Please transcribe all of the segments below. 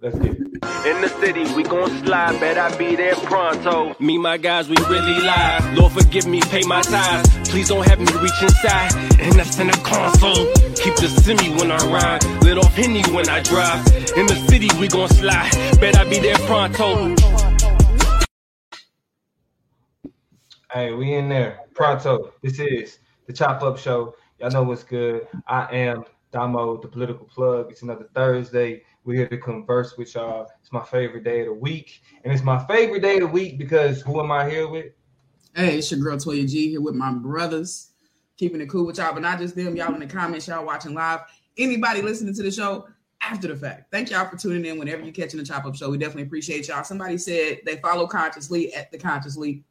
Let's get it. In the city, we gon' slide, bet I be there pronto. Me, my guys, we really live. Lord, forgive me, pay my tithes. Please don't have me reach inside, and that's in the console. Keep the semi when I ride, lit off Henny when I drive. In the city, we gon' slide, bet I be there pronto. Hey, we in there. Pronto. This is the Chop Up Show. Y'all know what's good. I am Damo, the political plug. It's another Thursday. We're here to converse with y'all. It's my favorite day of the week. And it's my favorite day of the week because who am I here with? Hey, it's your girl Toya G here with my brothers, keeping it cool with y'all, but not just them. Y'all in the comments, y'all watching live. Anybody listening to the show after the fact. Thank y'all for tuning in whenever you're catching the Chop Up Show. We definitely appreciate y'all. Somebody said they follow Conscious Lee at the Conscious Lee,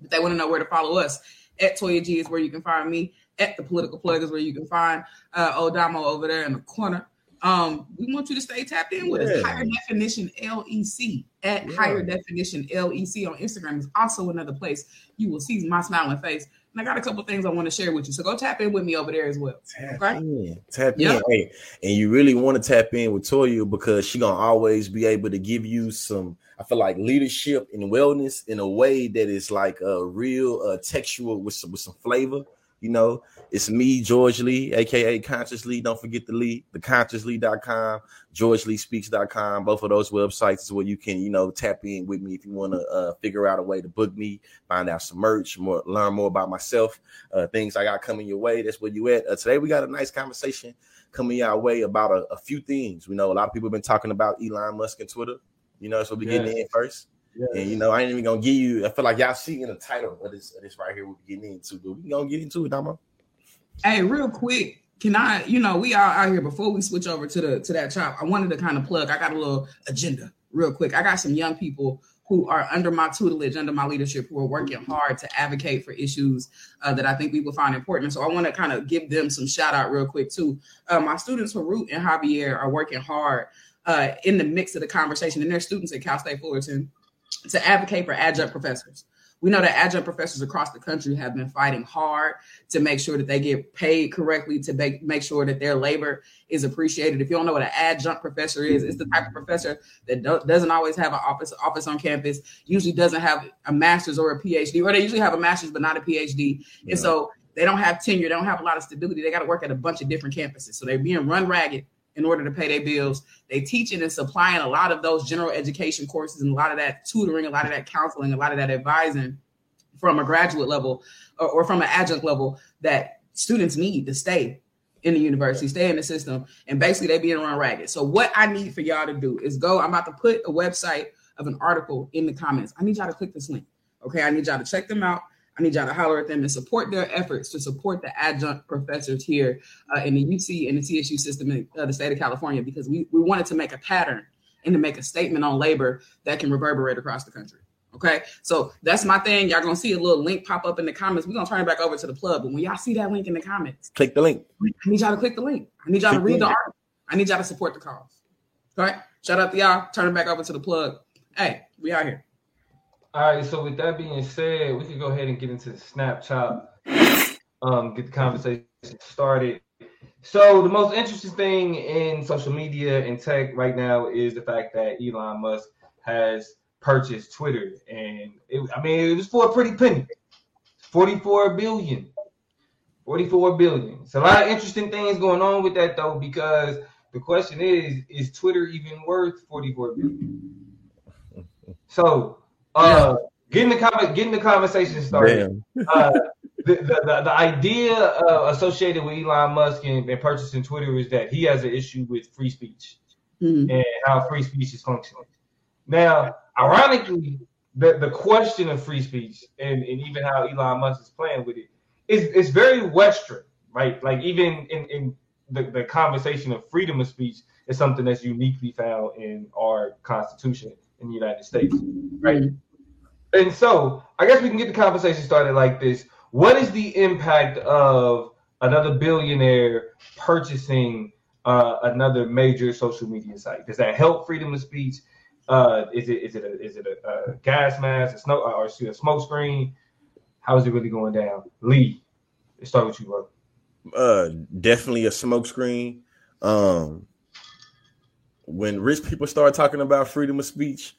but they want to know where to follow us. At Toya G is where you can find me. At the Political Plug is where you can find uh, Odamo over there in the corner. Um, we want you to stay tapped in with us. Higher definition LEC at Yeah. higher definition LEC on Instagram is also another place you will see my smiling face. And I got a couple things I want to share with you. So go tap in with me over there as well. Tap Okay. in, tap Yeah. in, hey, and you really want to tap in with Toya because she gonna always be able to give you some. I feel like leadership and wellness in a way that is like a real uh, textual with some with some flavor. You know, it's me, George Lee, aka Conscious Lee. Don't forget the Lee, the consciouslee.com, georgeleespeaks.com. Both of those websites is where you can, you know, tap in with me if you want to uh, figure out a way to book me, find out some merch, more learn more about myself, uh, things I got coming your way. That's where you at. Uh, today we got a nice conversation coming our way about a, a few things. We know a lot of people have been talking about Elon Musk and Twitter. You know, so we getting Yes. in first. And you know, I ain't even gonna give you. I feel like y'all see in the title of this, of this right here, we're getting into, but we gonna get into it, Damo. Hey, real quick, can I, you know, we are out here before we switch over to the to that chop. I wanted to kind of plug. I got a little agenda real quick. I got some young people who are under my tutelage, under my leadership, who are working hard to advocate for issues uh, that I think we will find important. So I want to kind of give them some shout out real quick too. Uh, my students, Harut and Javier, are working hard uh, in the mix of the conversation, and they're students at Cal State Fullerton to advocate for adjunct professors. We know that adjunct professors across the country have been fighting hard to make sure that they get paid correctly, to make, make sure that their labor is appreciated. If you don't know what an adjunct professor is, it's the type of professor that do, doesn't always have an office office on campus, usually doesn't have a master's or a PhD, or they usually have a master's but not a PhD. Yeah. And so they don't have tenure, they don't have a lot of stability. They got to work at a bunch of different campuses. So they're being run ragged in order to pay their bills. They teaching and supplying a lot of those general education courses and a lot of that tutoring, a lot of that counseling, a lot of that advising from a graduate level or, or from an adjunct level that students need to stay in the university, stay in the system, and basically they being run ragged. So what I need for y'all to do is go. I'm about to put a website of an article in the comments. I need y'all to click this link. Okay, I need y'all to check them out. I need y'all to holler at them and support their efforts to support the adjunct professors here uh, in the UC and the CSU system in uh, the state of California because we, we wanted to make a pattern and to make a statement on labor that can reverberate across the country. Okay, so that's my thing. Y'all gonna see a little link pop up in the comments. We're gonna turn it back over to the plug, but when y'all see that link in the comments, Click the link. I need y'all to click the link. I need y'all to read the the article. I need y'all to support the cause. All right, shout out to y'all. Turn it back over to the plug. Hey, we out here. All right, so with that being said, we can go ahead and get into the Snapchat, um, get the conversation started. So the most interesting thing in social media and tech right now is the fact that Elon Musk has purchased Twitter, and it, I mean it was for a pretty penny, forty-four billion. 44 billion. It's a lot of interesting things going on with that though, because the question is, is Twitter even worth 44 billion? So uh getting the comment getting the conversation started. Damn. Uh the, the, the, the idea uh, associated with Elon Musk and, and purchasing Twitter is that he has an issue with free speech Mhm. and how free speech is functioning. Now, ironically, the, the question of free speech and, and even how Elon Musk is playing with it is is very Western, right? Like even in, in the, the conversation of freedom of speech is something that's uniquely found in our constitution in the United States, right? And so I guess we can get the conversation started like this. What is the impact of another billionaire purchasing uh, another major social media site? Does that help freedom of speech? Uh, is it is it a, is it a, a gas mask, a snow, or a smoke screen? How is it really going down? Lee, let's start with you, bro. uh definitely a smoke screen um when rich people start talking about freedom of speech,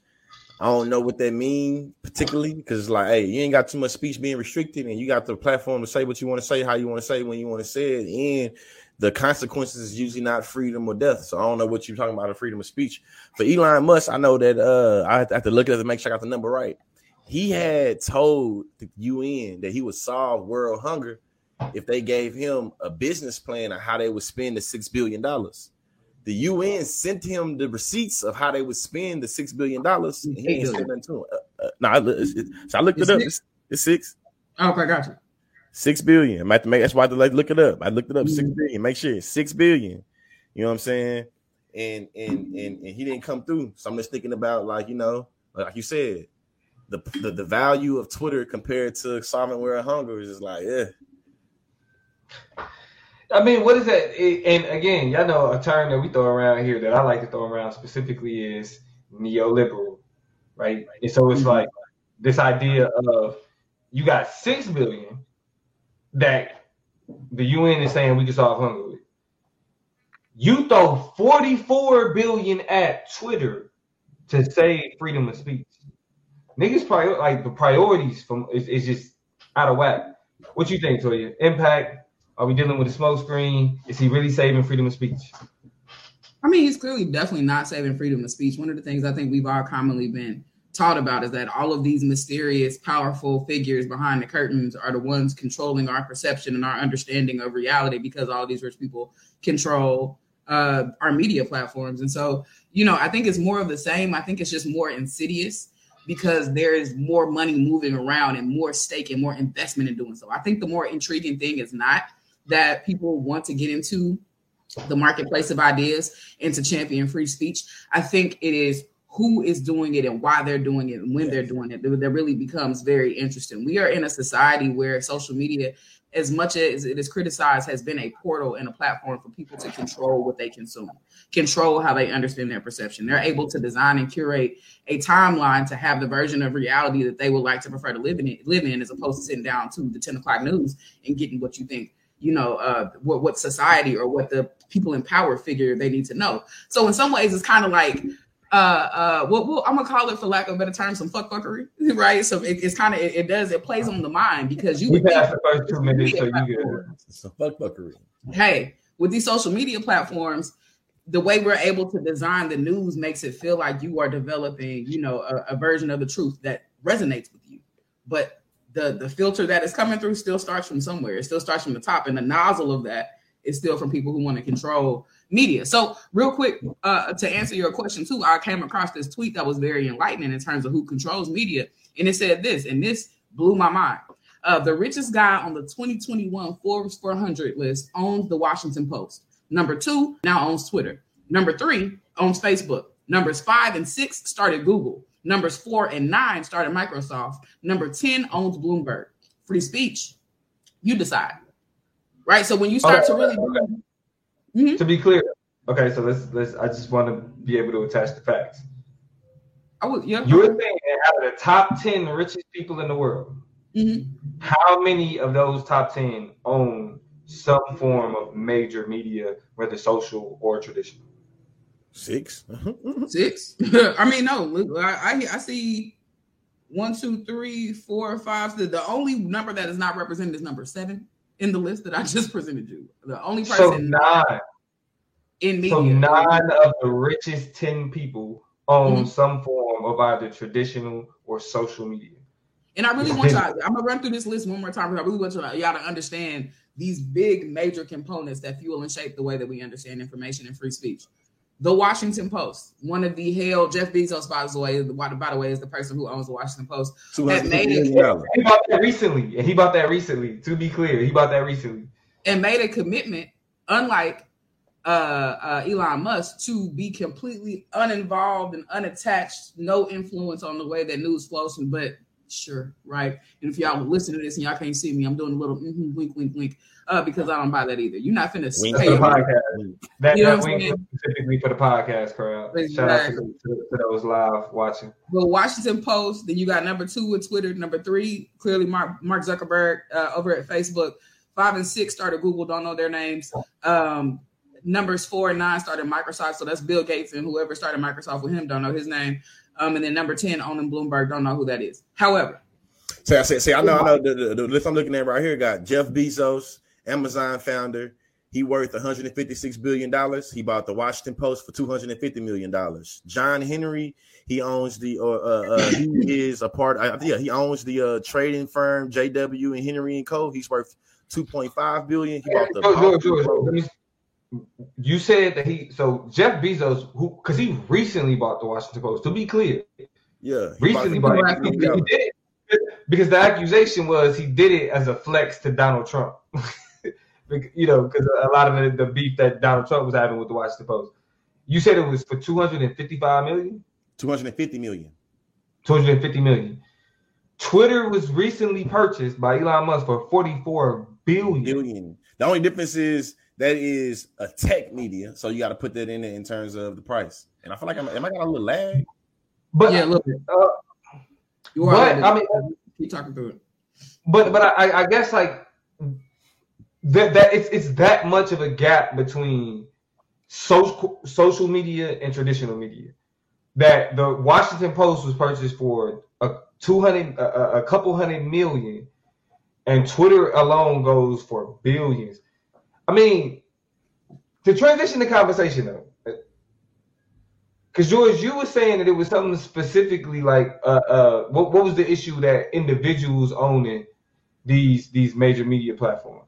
I don't know what that mean particularly because it's like, hey, you ain't got too much speech being restricted, and you got the platform to say what you want to say, how you want to say, when you want to say it, and the consequences is usually not freedom or death. So I don't know what you're talking about in freedom of speech. For Elon Musk, I know that uh I have to look at it to make sure I got the number right. He had told the UN that he would solve world hunger if they gave him a business plan on how they would spend the six billion dollars. The UN sent him the receipts of how they would spend the six billion dollars. He ain't nothing to him. Uh, uh, no, I, so I looked it up. It's, it's six. Okay, gotcha. Six billion. I have to make that's why I had to like look it up. I looked it up. Mm-hmm. Six billion. Make sure it's six billion. You know what I'm saying? And and and and he didn't come through. So I'm just thinking about like you know, like you said, the the, the value of Twitter compared to solving world hunger is just like yeah. I mean, what is that? And again, y'all know a term that we throw around here that I like to throw around specifically is neoliberal, right? And so it's mm-hmm. like this idea of you got six billion that the UN is saying we can solve hunger with. You throw 44 billion at Twitter to save freedom of speech. Niggas prior like the priorities from is, is just out of whack. What you think, Toya? Impact are we dealing with a smoke screen? Is he really saving freedom of speech? I mean, he's clearly definitely not saving freedom of speech. One of the things I think we've all commonly been taught about is that all of these mysterious, powerful figures behind the curtains are the ones controlling our perception and our understanding of reality because all these rich people control uh, our media platforms. And so, you know, I think it's more of the same. I think it's just more insidious because there is more money moving around and more stake and more investment in doing so. I think the more intriguing thing is not that people want to get into the marketplace of ideas and to champion free speech. I think it is who is doing it and why they're doing it and when they're doing it that really becomes very interesting. We are in a society where social media, as much as it is criticized, has been a portal and a platform for people to control what they consume, control how they understand their perception. They're able to design and curate a timeline to have the version of reality that they would like to prefer to live in, live in as opposed to sitting down to the 10 o'clock news and getting what you think you know uh, what what society or what the people in power figure they need to know. So in some ways, it's kind of like uh uh what well, I'm gonna call it for lack of a better term some fuckery, right? So it, it's kind of it, it, does it plays on the mind because you. We passed the first two minutes, so you get some fuckery. Hey, with these social media platforms, the way we're able to design the news makes it feel like you are developing, you know, a, a version of the truth that resonates with you, but the the filter that is coming through still starts from somewhere. It still starts from the top, and the nozzle of that is still from people who want to control media. So, real quick, uh, to answer your question too, I came across this tweet that was very enlightening in terms of who controls media, and it said this, and this blew my mind. Uh, the richest guy on the 2021 Forbes 400 list owns the Washington Post. Number two now owns Twitter. Number three owns Facebook. Numbers five and six started Google. Numbers four and nine started Microsoft. Number 10 owns Bloomberg. Free speech. You decide. Right. So when you start okay. to really okay. mm-hmm. to be clear, okay, so let's let's I just want to be able to attach the facts. I would yeah. You're saying out of the top 10 richest people in the world, mm-hmm. how many of those top 10 own some form of major media, whether social or traditional? Six. Six. I mean, no. I, I, I see one, two, three, four, five. The, the only number that is not represented is number seven in the list that I just presented you. The only person so nine in media. So nine of the richest ten people own mm-hmm. some form of either traditional or social media. And I really want y'all. I'm gonna run through this list one more time because I really want y'all, y'all to understand these big major components that fuel and shape the way that we understand information and free speech. The Washington Post, one of the hell, Jeff Bezos, by the way, by the way, is the person who owns the Washington Post. That made it. He bought that recently, and he bought that recently. To be clear, he bought that recently, and made a commitment, unlike uh, uh, Elon Musk, to be completely uninvolved and unattached, no influence on the way that news flows. But sure, right? And if y'all listen to this and y'all can't see me, I'm doing a little mm-hmm, wink, wink, wink, uh, because I don't buy that either. You're not finna wink pay the podcast. That, you know that wink specifically for the podcast crowd. Exactly. Shout out to, to, to, those live watching. Well, Washington Post. Then you got number two with Twitter. Number three, clearly Mark Mark Zuckerberg uh, over at Facebook. Five and six started Google. Don't know their names. Um, numbers four and nine started Microsoft. So that's Bill Gates and whoever started Microsoft with him, don't know his name. Um, and then number 10, owning Bloomberg, don't know who that is. However, say, I say, say, I know, I know the, the, the list I'm looking at right here got Jeff Bezos, Amazon founder. He worth 156 billion dollars. He bought the Washington Post for 250 million dollars. John Henry, he owns the, uh, uh, uh he is a part. Uh, yeah, he owns the uh, trading firm JW and Henry and Co. He's worth 2.5 billion. He bought the. George, George, George, you said that he so Jeff Bezos, who because he recently bought the Washington Post. To be clear, yeah, recently bought, bought it. He, he did it because the accusation was he did it as a flex to Donald Trump. you know, because a lot of the, the beef that Donald Trump was having with the Washington Post. You said it was for 255 million? 250 million. 250 million. Twitter was recently purchased by Elon Musk for 44 billion. billion. The only difference is that is a tech media, so you got to put that in there in terms of the price. And I feel like I'm, am I got a little lag? But yeah, a little. Uh, you are. But I mean, keep talking through it. But but I, I guess like that that it's it's that much of a gap between social social media and traditional media that the Washington Post was purchased for a two hundred a, a couple hundred million, and Twitter alone goes for billions. I mean, to transition the conversation though, because George, you were saying that it was something specifically like uh uh what what was the issue that individuals owning these these major media platforms?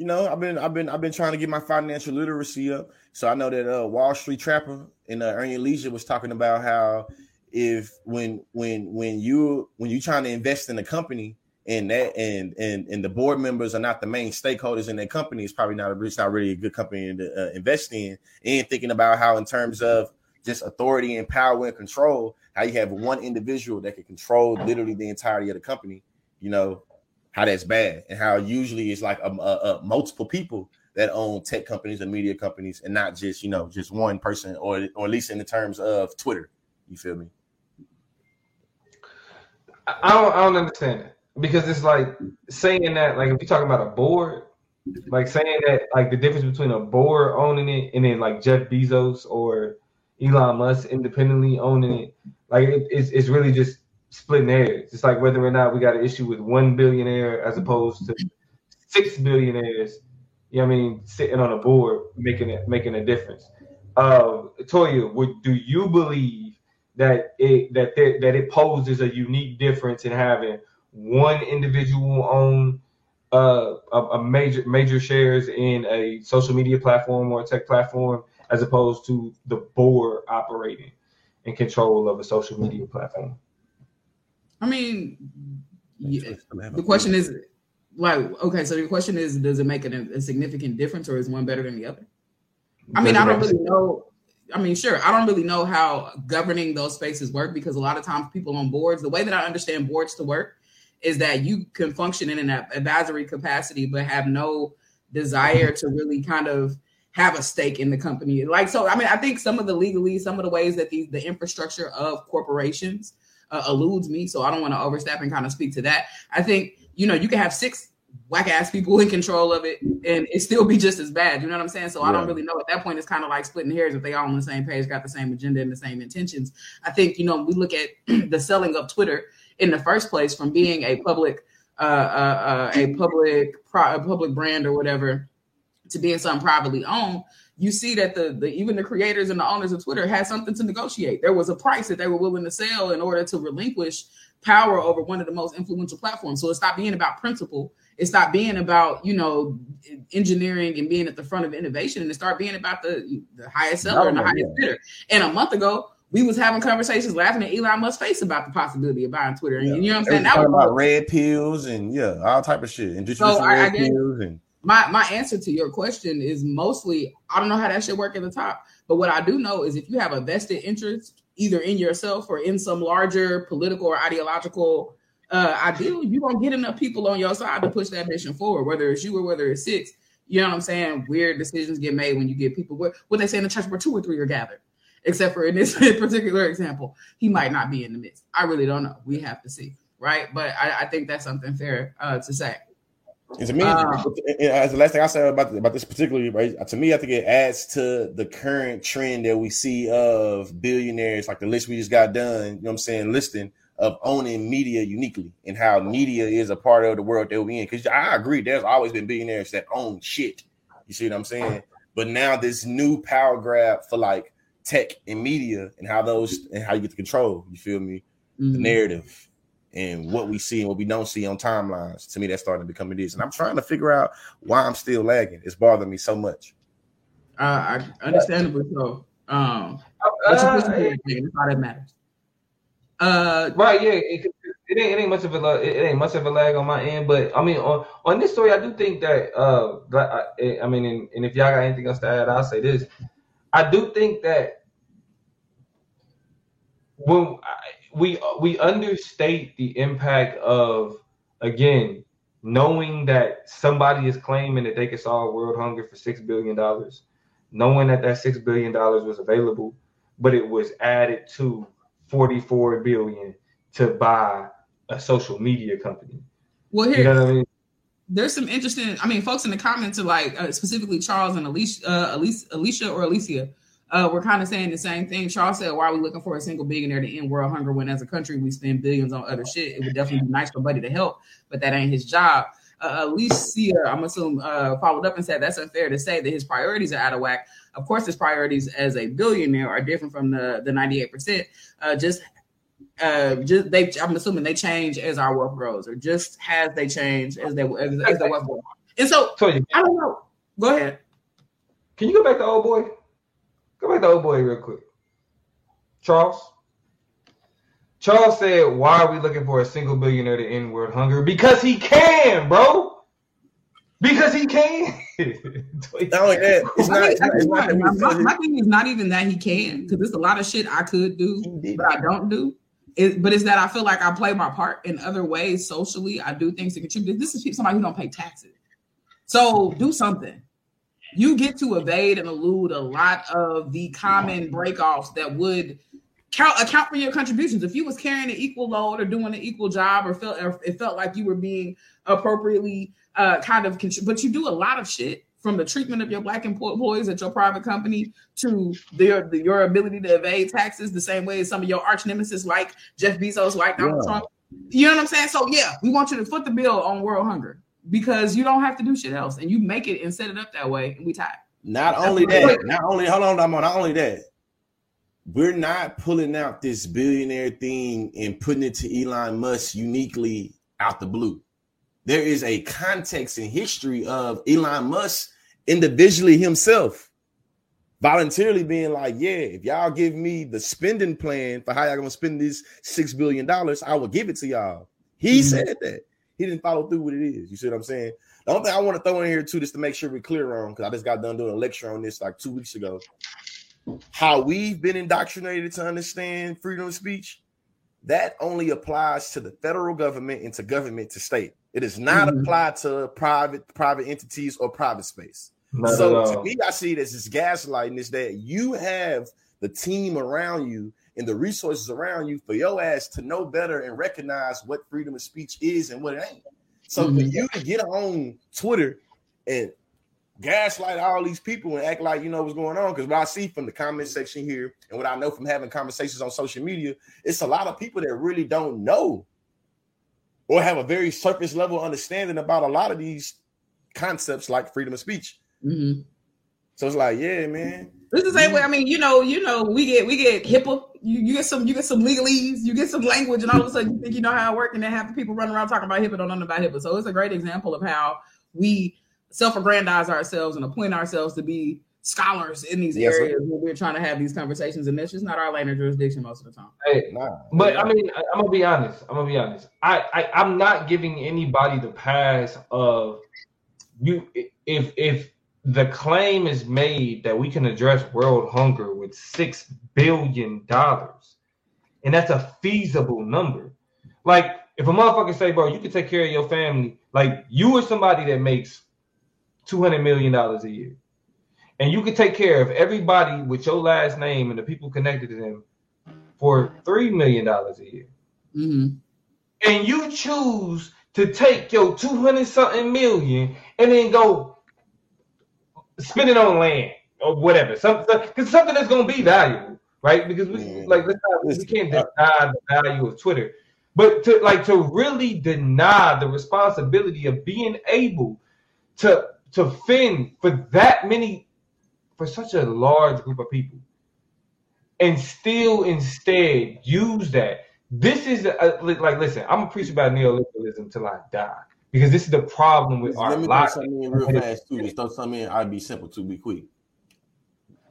You know, I've been I've been I've been trying to get my financial literacy up. So I know that uh, Wall Street Trapper and uh, Your Leisure was talking about how if when when when you when you're trying to invest in a company and that and and and the board members are not the main stakeholders in that company, it's probably not a it's not really a good company to uh, invest in. And thinking about how in terms of just authority and power and control, how you have one individual that can control literally the entirety of the company. You know how that's bad, and how usually it's like a, a, a multiple people that own tech companies and media companies, and not just you know just one person, or or at least in the terms of Twitter. You feel me? I don't, I don't understand it because it's like saying that like if you're talking about a board, like saying that like the difference between a board owning it and then like Jeff Bezos or Elon Musk independently owning it, like it, it's it's really just splitting hairs. It's like whether or not we got an issue with one billionaire as opposed to six billionaires. You know what I mean? Sitting on a board making it making a difference. Uh, Toya, would do you believe that it that there, that it poses a unique difference in having one individual own uh, a, a, major major shares in a social media platform or a tech platform as opposed to the board operating in control of a social media platform? I mean, yeah, the question is like, okay, so the question is, does it make a, a significant difference, or is one better than the other? I mean, I don't really know. I mean, sure, I don't really know how governing those spaces work because a lot of times people on boards, the way that I understand boards to work is that you can function in an advisory capacity but have no desire to really kind of have a stake in the company. Like so, I mean, I think some of the legally, some of the ways that the the infrastructure of corporations uh, eludes me. So I don't want to overstep and kind of speak to that. I think you know you can have six whack ass people in control of it and it still be just as bad. You know what I'm saying? So yeah. I don't really know. At that point, it's kind of like splitting hairs if they all on the same page, got the same agenda and the same intentions. I think you know we look at the selling of Twitter in the first place from being a public uh, uh, uh, a public pro- a public brand or whatever to being something privately owned you see that the, the even the creators and the owners of twitter had something to negotiate there was a price that they were willing to sell in order to relinquish power over one of the most influential platforms so it stopped being about principle it stopped being about you know engineering and being at the front of innovation and it started being about the, the highest seller and the oh, highest bidder and a month ago we was having conversations laughing at Elon Musk's face about the possibility of buying Twitter. Yeah. You know what I'm saying? That was about red pills and yeah, all type of shit. And just so I, red I pills and my my answer to your question is mostly I don't know how that should work at the top, but what I do know is if you have a vested interest either in yourself or in some larger political or ideological uh, ideal, you're gonna get enough people on your side to push that mission forward, whether it's you or whether it's six. You know what I'm saying? Weird decisions get made when you get people. What, what they say in the church where two or three are gathered except for in this particular example, he might not be in the midst. I really don't know. We have to see, right? But I, I think that's something fair uh, to say. And to me, uh, as the last thing I said about about this particularly, right? To me, I think it adds to the current trend that we see of billionaires, like the list we just got done. You know what I'm saying? Listing of owning media uniquely and how media is a part of the world that we're in. Because I agree, there's always been billionaires that own shit. You see what I'm saying? But now this new power grab for like tech and media and how those and how you get to control. You feel me? Mm-hmm. The narrative and what we see and what we don't see on timelines. To me, that's starting to become it is. And I'm trying to figure out why I'm still lagging. It's bothering me so much. Uh, I understandably so. Um, uh, uh, how that matters. Uh, right, yeah, it, it, ain't, it ain't much of a it ain't much of a lag on my end, but I mean on on this story, I do think that uh, I, I mean, and, and if y'all got anything else to add, I'll say this. I do think that when we we understate the impact of again knowing that somebody is claiming that they could solve world hunger for six billion dollars, knowing that that six billion dollars was available, but it was added to forty four billion to buy a social media company. Well, here, you know what I mean? There's some interesting. I mean, folks in the comments are like uh, specifically Charles and Alicia, uh, Alicia, Alicia or Alicia uh, we're kind of saying the same thing. Charles said, "Why are we looking for a single billionaire to end world hunger when, as a country, we spend billions on other shit? It would definitely be nice for Buddy to help, but that ain't his job." Uh, Alicia, I'm assuming, uh, followed up and said, "That's unfair to say that his priorities are out of whack. Of course, his priorities as a billionaire are different from the the 98 percent. Uh, just." Uh, just they, I'm assuming they change as our wealth grows, or just as they change as they as, as the wealth grows. And so, I don't know. Go ahead. Can you go back to old boy? Go back to old boy real quick. Charles. Charles said, "Why are we looking for a single billionaire to end world hunger? Because he can, bro. Because he can." not only that, it's not. It's not, it's not my, my, thing is not even that he can, because there's a lot of shit I could do, but I don't do. It, but it's that I feel like I play my part in other ways socially. I do things to contribute. This is somebody who don't pay taxes, so do something you get to evade and elude a lot of the common breakoffs that would count account for your contributions. If you was carrying an equal load or doing an equal job, or felt or it felt like you were being appropriately uh, kind of, but you do a lot of shit from the treatment of your black employees at your private company to their the, your ability to evade taxes the same way as some of your arch nemesis like Jeff Bezos, like Donald yeah. Trump. You know what I'm saying? So yeah, we want you to foot the bill on world hunger because you don't have to do shit else and you make it and set it up that way and we tie. Not That's only that, not only hold on, I'm on, not only that, we're not pulling out this billionaire thing and putting it to Elon Musk uniquely out the blue. There is a context and history of Elon Musk individually himself voluntarily being like, yeah, if y'all give me the spending plan for how y'all gonna spend this six billion dollars, I will give it to y'all. He mm-hmm. said that he didn't follow through what it is. You see what I'm saying? The only thing I want to throw in here too, just to make sure we're clear on, because I just got done doing a lecture on this like two weeks ago. How we've been indoctrinated to understand freedom of speech, that only applies to the federal government and to government to state. It does not mm-hmm. apply to private private entities or private space. Not so to me, I see it as this gaslighting is that you have the team around you and the resources around you for your ass to know better and recognize what freedom of speech is and what it ain't. So mm-hmm. for you to get on Twitter and gaslight all these people and act like you know what's going on, because what I see from the comment section here and what I know from having conversations on social media, it's a lot of people that really don't know or have a very surface level understanding about a lot of these concepts like freedom of speech. Mm-hmm. So it's like, yeah, man. It's the same way. I mean, you know, you know, we get we get HIPAA. You, you get some you get some legalese, you get some language, and all of a sudden you think you know how it works, and then have the people running around talking about HIPAA, don't know about HIPAA. So it's a great example of how we self-aggrandize ourselves and appoint ourselves to be scholars in these yes, areas where we're trying to have these conversations, and that's just not our lane of jurisdiction most of the time. Hey, nah, but I mean, I, am gonna be honest. I'm gonna be honest. I, I I'm not giving anybody the pass of you if if the claim is made that we can address world hunger with six billion dollars, and that's a feasible number. Like if a motherfucker say, "Bro, you can take care of your family," like you are somebody that makes two hundred million dollars a year, and you can take care of everybody with your last name and the people connected to them for three million dollars a year, mm-hmm. and you choose to take your 200 something million and then go spend it on land or whatever. Something because something that's gonna be valuable, right? Because we Man. like not, we can't deny the value of Twitter. But to like to really deny the responsibility of being able to to fend for that many for such a large group of people and still instead use that. This is a, like listen, I'm a preacher about neoliberalism till I die because this is the problem with our Let me throw something in real fast too. Just throw something in. I'd be simple to be quick.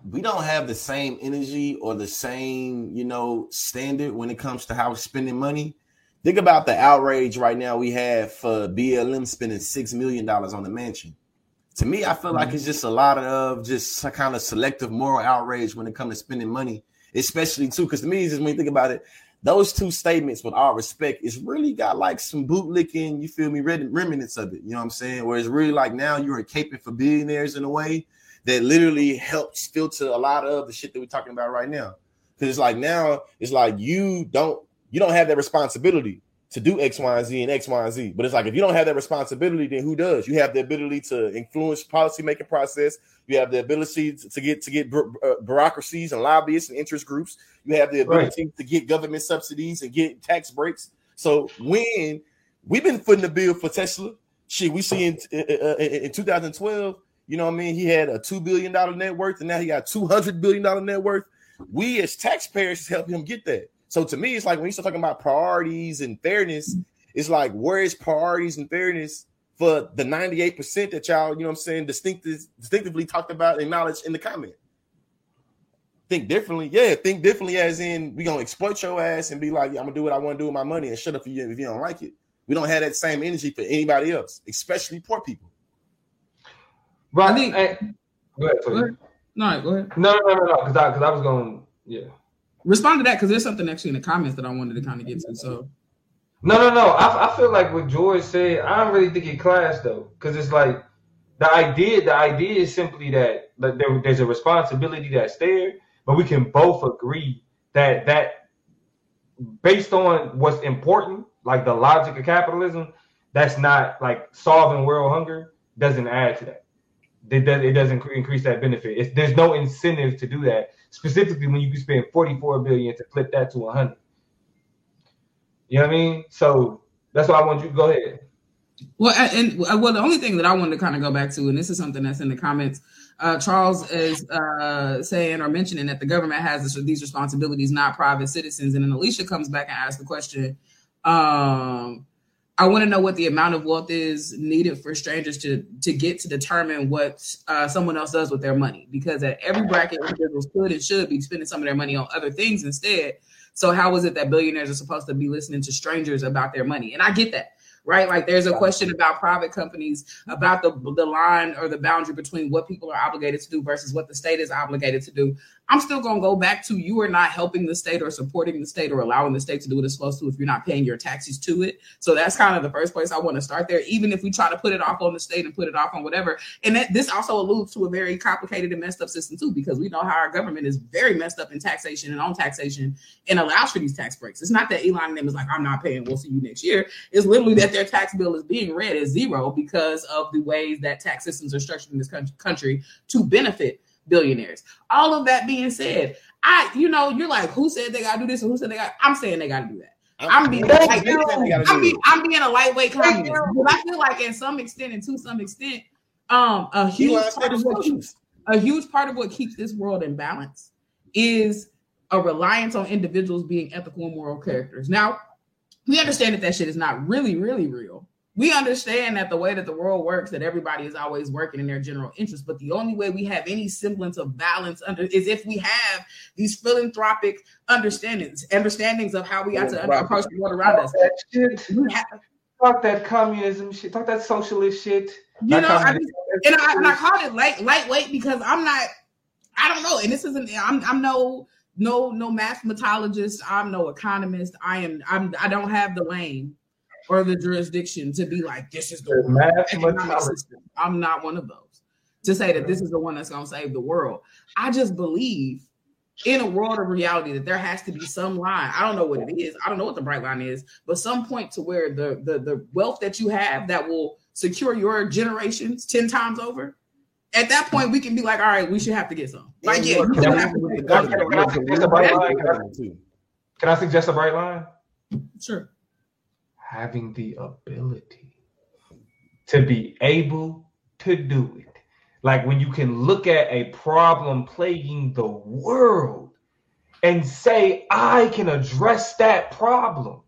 We don't have the same energy or the same, you know, standard when it comes to how we're spending money. Think about the outrage right now we have for BLM spending six million dollars on the mansion. To me, I feel like mm-hmm. it's just a lot of just some kind of selective moral outrage when it comes to spending money, especially too. Because to me, just when you think about it, those two statements, with all respect, is really got like some bootlicking, you feel me, remnants of it. You know what I'm saying? Where it's really like now you're a caping for billionaires in a way that literally helps filter a lot of the shit that we're talking about right now. Because it's like now it's like you don't you don't have that responsibility to do X, Y, and Z and X, Y, and Z. But it's like if you don't have that responsibility, then who does? You have the ability to influence policy making process. You have the ability to, get to get bu- uh, bureaucracies and lobbyists and interest groups. You have the ability to get government subsidies and get tax breaks. So when we've been footing the bill for Tesla, shit, we see in uh, in 2012, you know what I mean? He had a two billion dollar net worth, and now he got two hundred billion dollar net worth. We as taxpayers help him get that. So to me, it's like when you start talking about priorities and fairness, it's like where is priorities and fairness for the 98% that y'all, you know what I'm saying, distinctive, distinctively talked about, acknowledged in the comment. Think differently, yeah. Think differently, as in we gonna exploit your ass and be like, yeah, I'm gonna do what I want to do with my money and shut up for you if you don't like it. We don't have that same energy for anybody else, especially poor people. Right. I think- and- go ahead, Go ahead. No, go ahead. No, no, no, no, because I because I was going, to. yeah. Respond to that because there's something actually in the comments that I wanted to kind of get to. So No, no, no. I, I feel like what George said. I don't really think it clashed though, because it's like the idea. The idea is simply that that there, there's a responsibility that's there, but we can both agree that that based on what's important, like the logic of capitalism, that's not like solving world hunger. Doesn't add to that. It, does, it doesn't increase that benefit. It's, there's no incentive to do that. Specifically, when you can spend 44 billion to flip that to 100. You know what I mean? So that's why I want you to go ahead. Well, and and- well, the only thing that I wanted to kind of go back to, and this is something that's in the comments. Uh, Charles is uh, saying or mentioning that the government has this, these responsibilities, not private citizens. And then Alicia comes back and asks the question. Um, I want to know what the amount of wealth is needed for strangers to to get to determine what uh, someone else does with their money, because at every bracket, individuals could and should be spending some of their money on other things instead. So how is it that billionaires are supposed to be listening to strangers about their money? And I get that, right? Like there's a question about private companies about the the line or the boundary between what people are obligated to do versus what the state is obligated to do. I'm still going to go back to you are not helping the state or supporting the state or allowing the state to do what it's supposed to if you're not paying your taxes to it. So that's kind of the first place I want to start there. Even if we try to put it off on the state and put it off on whatever, and that, this also alludes to a very complicated and messed up system too, because we know how our government is very messed up in taxation and on taxation and allows for these tax breaks. It's not that Elon and them is like, I'm not paying, we'll see you next year. It's literally that their tax bill is being read as zero because of the ways that tax systems are structured in this country to benefit billionaires. All of that being said, I, you know, you're like, who said they gotta do this and who said they got? I'm saying they gotta do that. I'm being Thank like, you. I'm being, I'm being a lightweight Thank communist, but I feel like, in some extent, and to some extent, um, a huge part of what keeps a huge part of what keeps this world in balance is a reliance on individuals being ethical and moral characters. Now, we understand that that shit is not really, really real. We understand that the way that the world works, that everybody is always working in their general interest. But the only way we have any semblance of balance under is if we have these philanthropic understandings, understandings of how we got to Right. approach the world around us. That shit. Have, Talk that communism shit. Talk that socialist shit. you know, I just, and I, and I called it light lightweight because I'm not I don't know and this isn't I'm I'm no no no mathematologist I'm no economist I am I'm I don't have the lane or the jurisdiction to be like this is the The economic system. I'm not one of those to say that this is the one that's going to save the world I just believe in a world of reality that there has to be some line. I don't know what it is. I don't know what the bright line is, but some point to where the the, the wealth that you have that will secure your generations 10 times over. At that point, we can be like, all right, we should have to get some. Like, yeah, you Can have to I- get can can I suggest a bright line? Can I suggest a bright line? Sure. Having the ability to be able to do it. Like when you can look at a problem plaguing the world and say, I can address that problem.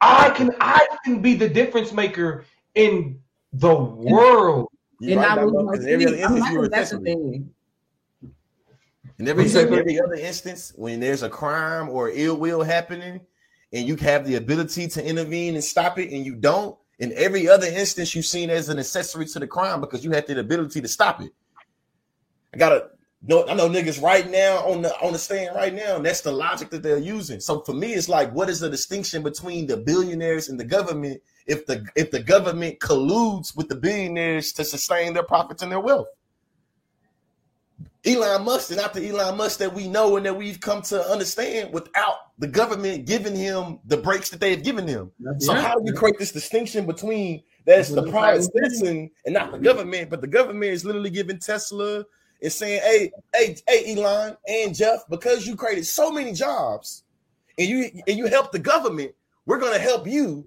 I can I can be the difference maker in the world. You and right, not Dr. lose no Because every. I mean, instance, I that's the thing. In every, What you say, Bill? every other instance, when there's a crime or ill will happening, and you have the ability to intervene and stop it, and you don't, in every other instance, you're seen as an accessory to the crime because you had the ability to stop it. I gotta know. I know niggas right now on the on the stand right now, that's the logic that they're using. So for me, it's like, what is the distinction between the billionaires and the government if the if the government colludes with the billionaires to sustain their profits and their wealth? Elon Musk is not the Elon Musk that we know and that we've come to understand without the government giving him the breaks that they've given him. So Yeah. how do you create this distinction between that's the That's what private citizen and not the government, but the government is literally giving Tesla and saying, "Hey, hey, hey, Elon and Jeff, because you created so many jobs and you and you help the government, we're gonna help you."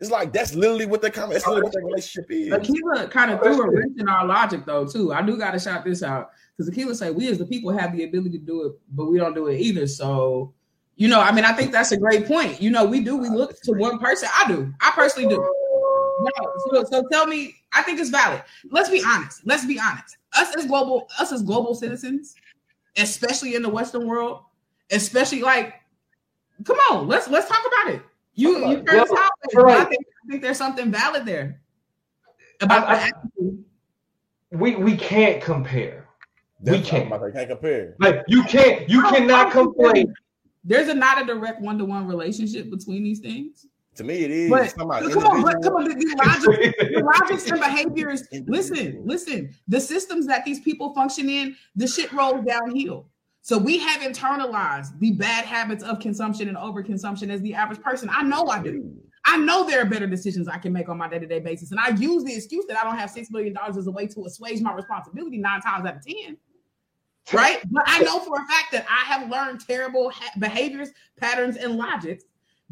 It's like that's literally what the comment. That's literally what that relationship is. Akilah kind of threw a wrench in our logic though too. I do got to shout this out because Akilah say we as the people have the ability to do it, but we don't do it either. So, you know, I mean, I think that's a great point. You know, we do. We look to one person. I do. I personally do. No, so, so tell me, I think it's valid. Let's be honest. Let's be honest. Us as global, us as global citizens, especially in the Western world, especially like, come on, let's let's talk about it. You you heard Well, right. I think I think there's something valid there about I- I- We we can't compare. That's we can't. about can't compare. Like you can't you cannot complain. There's a not a direct one to one relationship between these things. To me, it is. But It's talking come on, but come on, the, the logic, the logics and behaviors. Listen, listen. The systems that these people function in, the shit rolls downhill. So we have internalized the bad habits of consumption and overconsumption as the average person. I know I do. I know there are better decisions I can make on my day-to-day basis. And I use the excuse that I don't have six million dollars as a way to assuage my responsibility nine times out of ten. Right? But I know for a fact that I have learned terrible ha- behaviors, patterns, and logics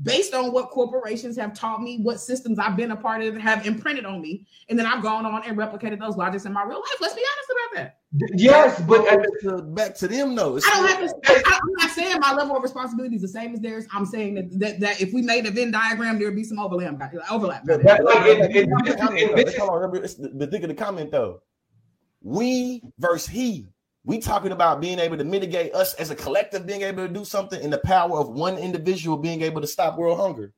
based on what corporations have taught me, what systems I've been a part of have imprinted on me. And then I've gone on and replicated those logics in my real life. Let's be honest about that. Yes, but back to, back to them though. It's I don't like- have to. I, I'm not saying my level of responsibility is the same as theirs. I'm saying that that, that if we made a Venn diagram, there would be some overlap. Overlap. But- That- like, but- it- but- it- but- this is- comment, and though. this Let's is- on, remember, it's the, the think of the comment though. We versus he. We talking about being able to mitigate us as a collective being able to do something and the power of one individual being able to stop world hunger.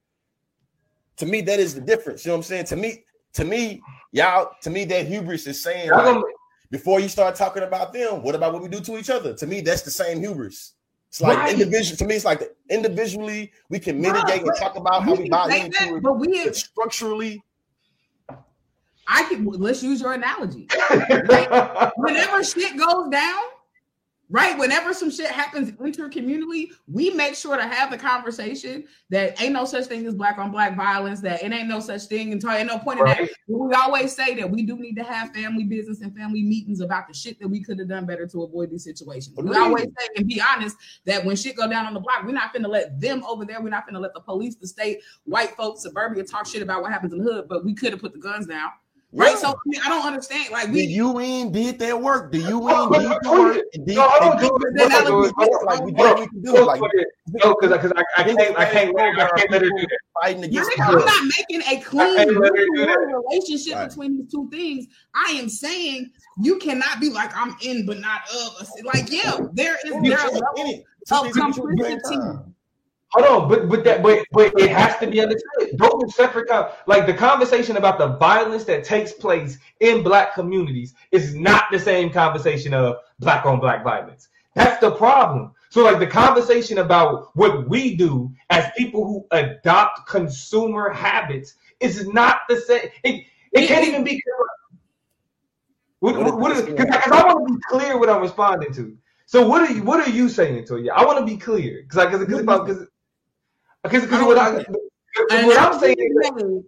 To me, that is the difference. You know what I'm saying? To me, to me, y'all, to me, that hubris is saying like, before you start talking about them, what about what we do to each other? To me, that's the same hubris. It's like Right. individual. To me, it's like the, individually we can mitigate and talk about how We we buy into it. but we, structurally, I can. Let's use your analogy. Whenever shit goes down, right? Whenever some shit happens intercommunally, we make sure to have the conversation that ain't no such thing as black on black violence. That it ain't no such thing, and ain't no point in that. We always say that we do need to have family business and family meetings about the shit that we could have done better to avoid these situations. We always say and be honest that when shit go down on the block, we're not finna let them over there. We're not finna let the police, the state, white folks, suburbia talk shit about what happens in the hood. But we could have put the guns down, right? Yeah. So I, mean, I don't understand. Like the we, UN did their work. The UN Oh, did the work. and did- No, hold on, and did dude. the No, work. no, no, Like we did Bro, what we can do. Like no, because because I, I can't I can't let I can't let her do that. fighting against nigga, I'm not making a clean can't let her do that. one-to-one relationship Right. between these two things. I am saying you cannot be like I'm in but not of. Us. Like yeah, there is You there are can't levels in it. Two of things can be true at the same complicity. Hold on, but but that but but it has to be understood. Those are separate. con- Like the conversation about the violence that takes place in black communities is not the same conversation of black on black violence. That's the problem. So like the conversation about what we do as people who adopt consumer habits is not the same. It, it can't even be. What, what, what is? Because I want to be clear what I'm responding to. So what are you what are you saying to you? I want to be clear because because because because because what I what I'm saying is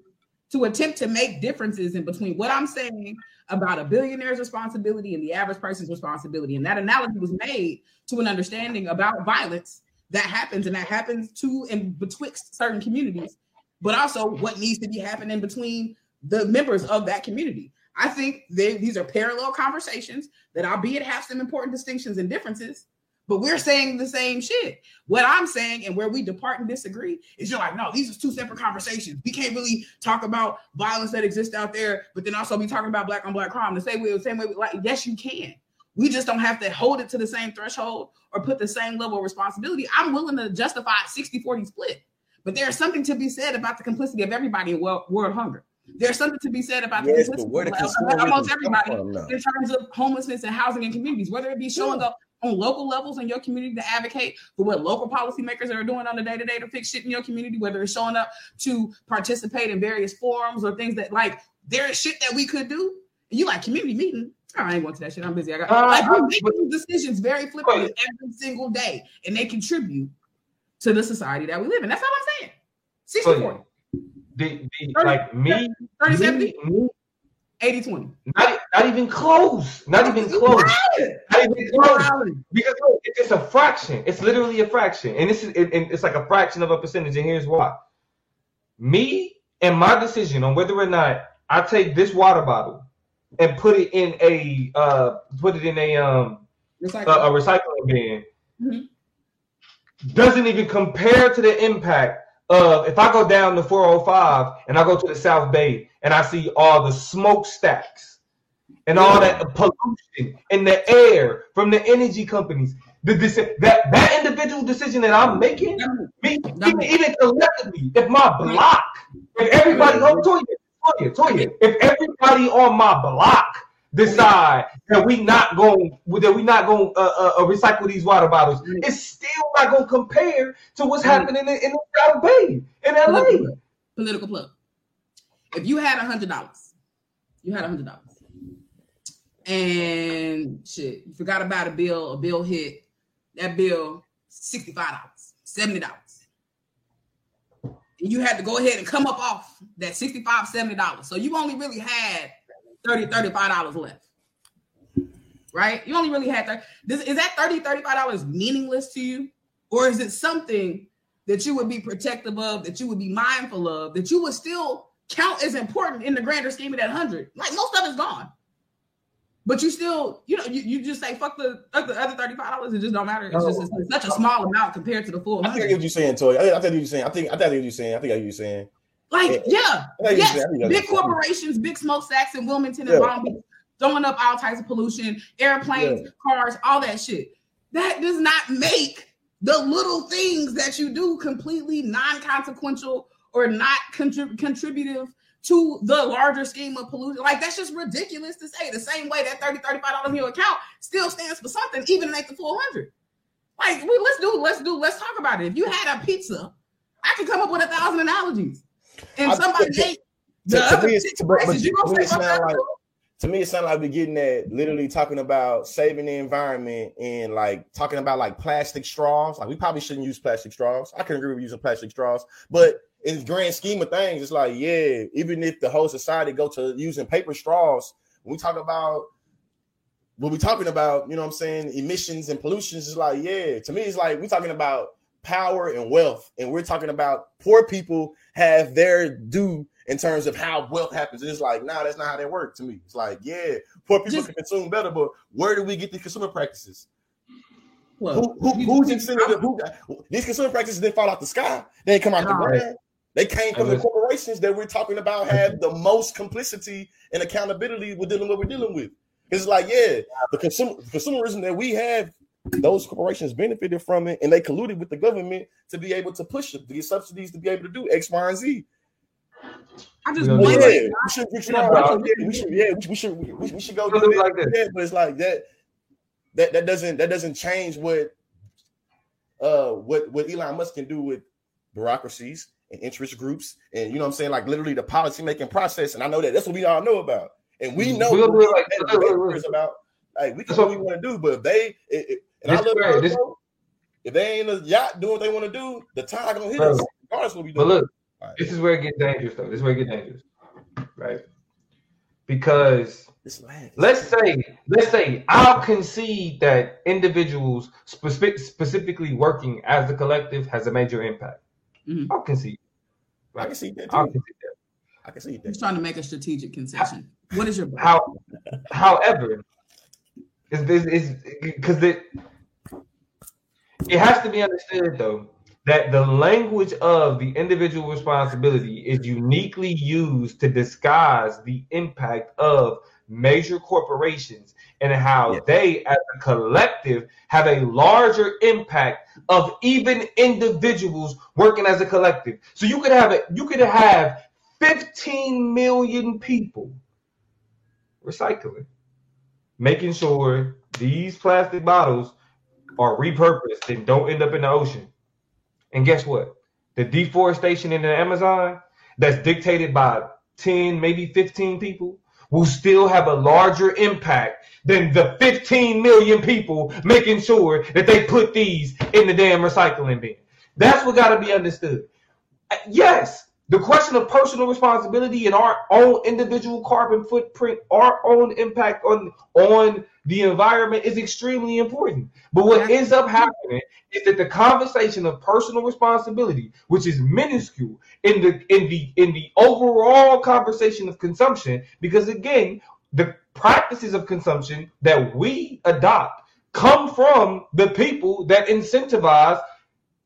to attempt to make differences in between what I'm saying about a billionaire's responsibility and the average person's responsibility. And that analogy was made to an understanding about violence that happens and that happens to and betwixt certain communities, but also what needs to be happening between the members of that community. I think they, these are parallel conversations that, albeit have some important distinctions and differences, but we're saying the same shit. What I'm saying and where we depart and disagree is you're like, no, these are two separate conversations. We can't really talk about violence that exists out there, but then also be talking about black on black crime the same way, the same way. Like, yes, you can. We just don't have to hold it to the same threshold or put the same level of responsibility. I'm willing to justify 60 40 split, but there's something to be said about the complicity of everybody in world, world hunger. There's something to be said about yes, the complicity of almost everybody in terms of homelessness and housing and communities, whether it be showing yeah. up on local levels in your community to advocate for what local policymakers are doing on the day to day to fix shit in your community, whether it's showing up to participate in various forums or things that like there is shit that we could do. And you like community meeting. Oh, I ain't going to that shit. I'm busy. I got uh, like we make these decisions very flippantly every single day, and they contribute to the society that we live in. That's all I'm saying. 60 40. The, the, 30, like me, 30 70, me, 80 20. Not, not even close. Not even close. Not even close. Because look, it's a fraction. It's literally a fraction. And this is it, it's like a fraction of a percentage. And here's why. Me and my decision on whether or not I take this water bottle and put it in a uh put it in a um Recycle. a, a, recycling bin mm-hmm. doesn't even compare to the impact of if I go down the 405 and I go to the South Bay and I see all the smokestacks and all that pollution in the air from the energy companies. The, that that individual decision that I'm making, me, even, even collectively, if my block, if everybody, oh, Toya, Toya, Toya, if everybody on my block decide that we not going that we not going to uh, uh, uh, recycle these water bottles, it's still not going to compare to what's happening in, in the South Bay in LA. Political, political plug. If you had a hundred dollars, you had a hundred dollars, and shit, you forgot about a bill. A bill hit. That bill sixty five dollars, seventy dollars. And you had to go ahead and come up off that 65 $70. So you only really had 30 $35 left. Right? You only really had 30. This, is that 30 $35 meaningless to you? Or is it something that you would be protective of, that you would be mindful of, that you would still count as important in the grander scheme of that 100? Like most of it's gone. But you still, you know, you, you just say fuck the, fuck the other thirty five dollars. It just don't matter. It's just it's, such a small amount compared to the full. I think I get what you're saying, Toy. I, I think you're saying. I think I think what you're saying. I think I what you're saying. Like, yeah, yes, big corporations, big smokestacks in Wilmington and yeah. Long Beach, throwing up all types of pollution, airplanes, yeah. cars, all that shit. That does not make the little things that you do completely non-consequential or not contrib- contributive to the larger scheme of pollution. Like that's just ridiculous to say. The same way that 30 $35 in your account still stands for something, even if it's the 400. Like we, let's do, let's do, let's talk about it. If you had a pizza, I could come up with a thousand analogies and somebody ate the to, to me, it's, but, but, you to me, it sound like to me, it sounds like we're getting at literally talking about saving the environment and like talking about like plastic straws. Like we probably shouldn't use plastic straws. I can agree with using plastic straws, but in the grand scheme of things, it's like, yeah, even if the whole society go to using paper straws, when we talk about what we talking about, you know what I'm saying, emissions and pollutions, is like, yeah, to me, it's like we're talking about power and wealth, and we're talking about poor people have their due in terms of how wealth happens. And it's like, nah, that's not how that works to me. It's like, yeah, poor people Just, can consume better, but where do we get the consumer practices? Well, who, who, who's incentive? Who, these consumer practices didn't fall out the sky. They didn't come out the ground. They came from the corporations that we're talking about have the most complicity and accountability with dealing with what we're dealing with. It's like, yeah, the consumer consumerism that we have those corporations benefited from it and they colluded with the government to be able to push it, to get subsidies to be able to do X, Y, and Z. I just want yeah, we should, we should, we should, yeah, we should, we, we should go do it like that. But it's like that, that, that doesn't, that doesn't change what, uh, what, what Elon Musk can do with bureaucracies and interest groups, and you know what I'm saying, like literally the policy making process. And I know that that's what we all know about, and we know we'll what like, about. Like we can what we want to do, but if they, And I look at this, if they ain't a yacht doing what they want to do, the tide gonna hit bro, us. Regardless what we do. But look, right. this is where it gets dangerous, though. This is where it gets dangerous, right? Because let's say, let's say, I'll concede that individuals specific, specifically working as a collective has a major impact. Mm-hmm. I'll concede. Right? I can see that. Too. I'll concede that. I can see that. He's trying to make a strategic concession. what is your how? However, is because it it has to be understood though that the language of the individual responsibility is uniquely used to disguise the impact of major corporations and how they as a collective have a larger impact of even individuals working as a collective. So you could have it you could have 15 million people recycling making sure these plastic bottles are repurposed and don't end up in the ocean. And guess what? The deforestation in the Amazon that's dictated by 10, maybe 15 people will still have a larger impact than the 15 million people making sure that they put these in the damn recycling bin. That's what got to be understood. Yes, the question of personal responsibility and our own individual carbon footprint, our own impact on on the environment is extremely important. But what ends up happening is that the conversation of personal responsibility, which is minuscule in the in the in the overall conversation of consumption, because again, the practices of consumption that we adopt come from the people that incentivize,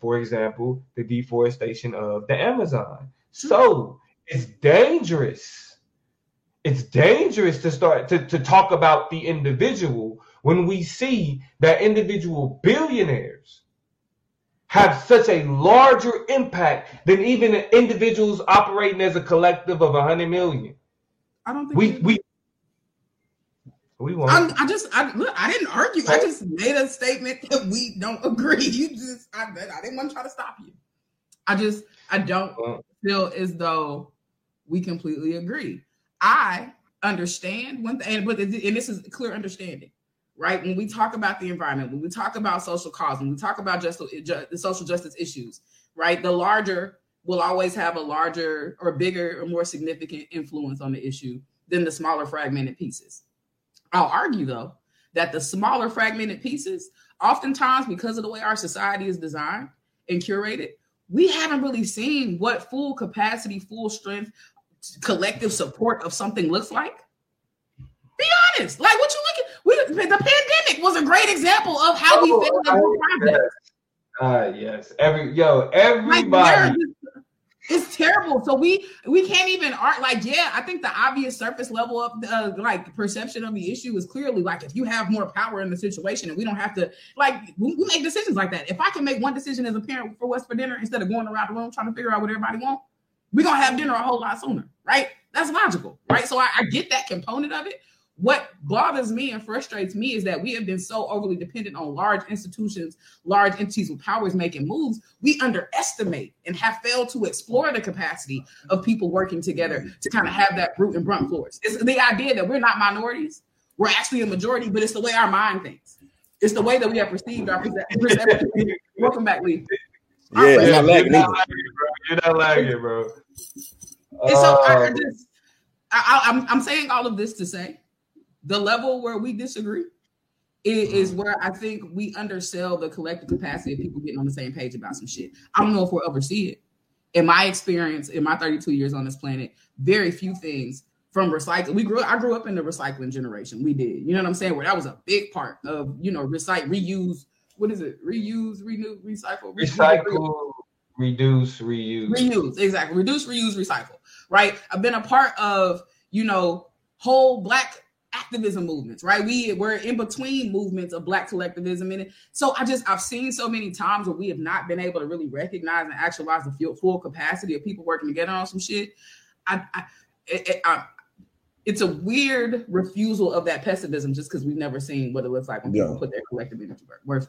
for example, the deforestation of the Amazon so it's dangerous. It's dangerous to start to, to talk about the individual when we see that individual billionaires have such a larger impact than even individuals operating as a collective of a hundred million. I don't think we we we won't. I, I just I look. I didn't argue. I just made a statement that we don't agree. You just I, I didn't want to try to stop you. I just I don't feel as though we completely agree. I understand one thing, but and this is clear understanding, right? When we talk about the environment, when we talk about social cause, when we talk about just the social justice issues, right? The larger will always have a larger or bigger or more significant influence on the issue than the smaller fragmented pieces. I'll argue though that the smaller fragmented pieces, oftentimes because of the way our society is designed and curated, we haven't really seen what full capacity, full strength, collective support of something looks like. Be honest. Like what you look at, we, the pandemic was a great example of how oh, we failed in yes. Uh, yes. Every yo, everybody. Like, it's terrible. So we we can't even art like yeah. I think the obvious surface level of uh, like perception of the issue is clearly like if you have more power in the situation and we don't have to like we, we make decisions like that. If I can make one decision as a parent for what's for dinner instead of going around the room trying to figure out what everybody wants, we're gonna have dinner a whole lot sooner, right? That's logical, right? So I, I get that component of it, what bothers me and frustrates me is that we have been so overly dependent on large institutions, large entities with powers making moves. We underestimate and have failed to explore the capacity of people working together to kind of have that root and brunt force. It's the idea that we're not minorities, we're actually a majority, but it's the way our mind thinks. It's the way that we have perceived our perception. Welcome back, Lee. Yeah, you're not lagging, you're not lagging, bro. You're not lagging, bro. And so I, I uh, just, I, I'm, I'm saying all of this to say the level where we disagree is, is, mm-hmm. where I think we undersell the collective capacity of people getting on the same page about some shit. I don't know if we'll ever see it. In my experience, in my 32 years on this planet, very few things from recycling. We grew. I grew up in the recycling generation. We did. You know what I'm saying? Where that was a big part of you know recycle, reuse. What is it? Reuse, renew, recycle, recycle, reduce, reuse, reuse. Exactly. Reduce, reuse, recycle. Right. I've been a part of you know whole black activism movements, right? We we're in between movements of black collectivism, and so I just I've seen so many times where we have not been able to really recognize and actualize the full capacity of people working together on some shit. I, I, it, I it's a weird refusal of that pessimism just because we've never seen what it looks like when people put their collective energy work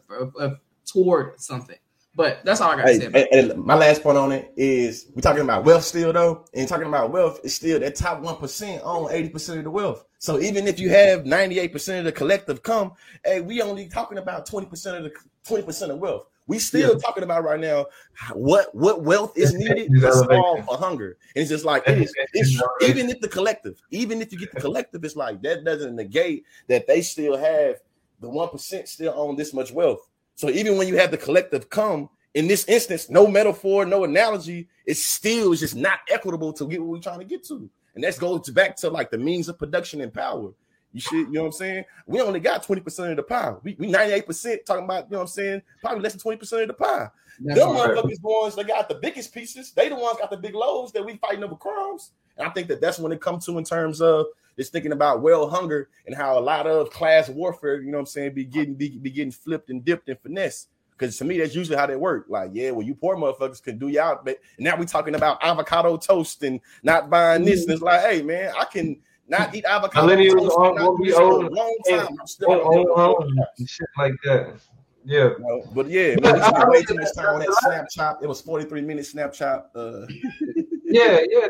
toward something. But that's all I got to say. And, and, my last point on it is we're talking about wealth still though, and talking about wealth is still that top one percent own eighty percent of the wealth. So even if you have 98% of the collective come, hey, we only talking about 20% of the 20% of wealth. We still yeah. talking about right now what what wealth is needed to solve for hunger. And it's just like it is, it's, even if the collective, even if you get the collective, it's like that doesn't negate that they still have the one percent still own this much wealth. So even when you have the collective come, in this instance, no metaphor, no analogy, it still is just not equitable to get what we're trying to get to. And that goes back to like the means of production and power. You should, you know what I'm saying? We only got 20% of the pie. We, we 98% talking about, you know what I'm saying? Probably less than 20% of the pie. That's Them right. motherfuckers ones that got the biggest pieces. They the ones got the big loaves that we fighting over crumbs. And I think that that's when it comes to in terms of just thinking about well hunger and how a lot of class warfare, you know what I'm saying, be getting be, be getting flipped and dipped and finesse. Because to me, that's usually how they work. Like, yeah, well, you poor motherfuckers can do y'all, but now we talking about avocado toast and not buying this. And it's like, hey, man, I can not eat avocado Millennials toast. Millennials be old, long time. I'm still old, old, shit like that. Yeah, know, but yeah, man, we spent way too much time on that Snapchat. It was 43 minutes Snapchat. Uh, yeah, yeah.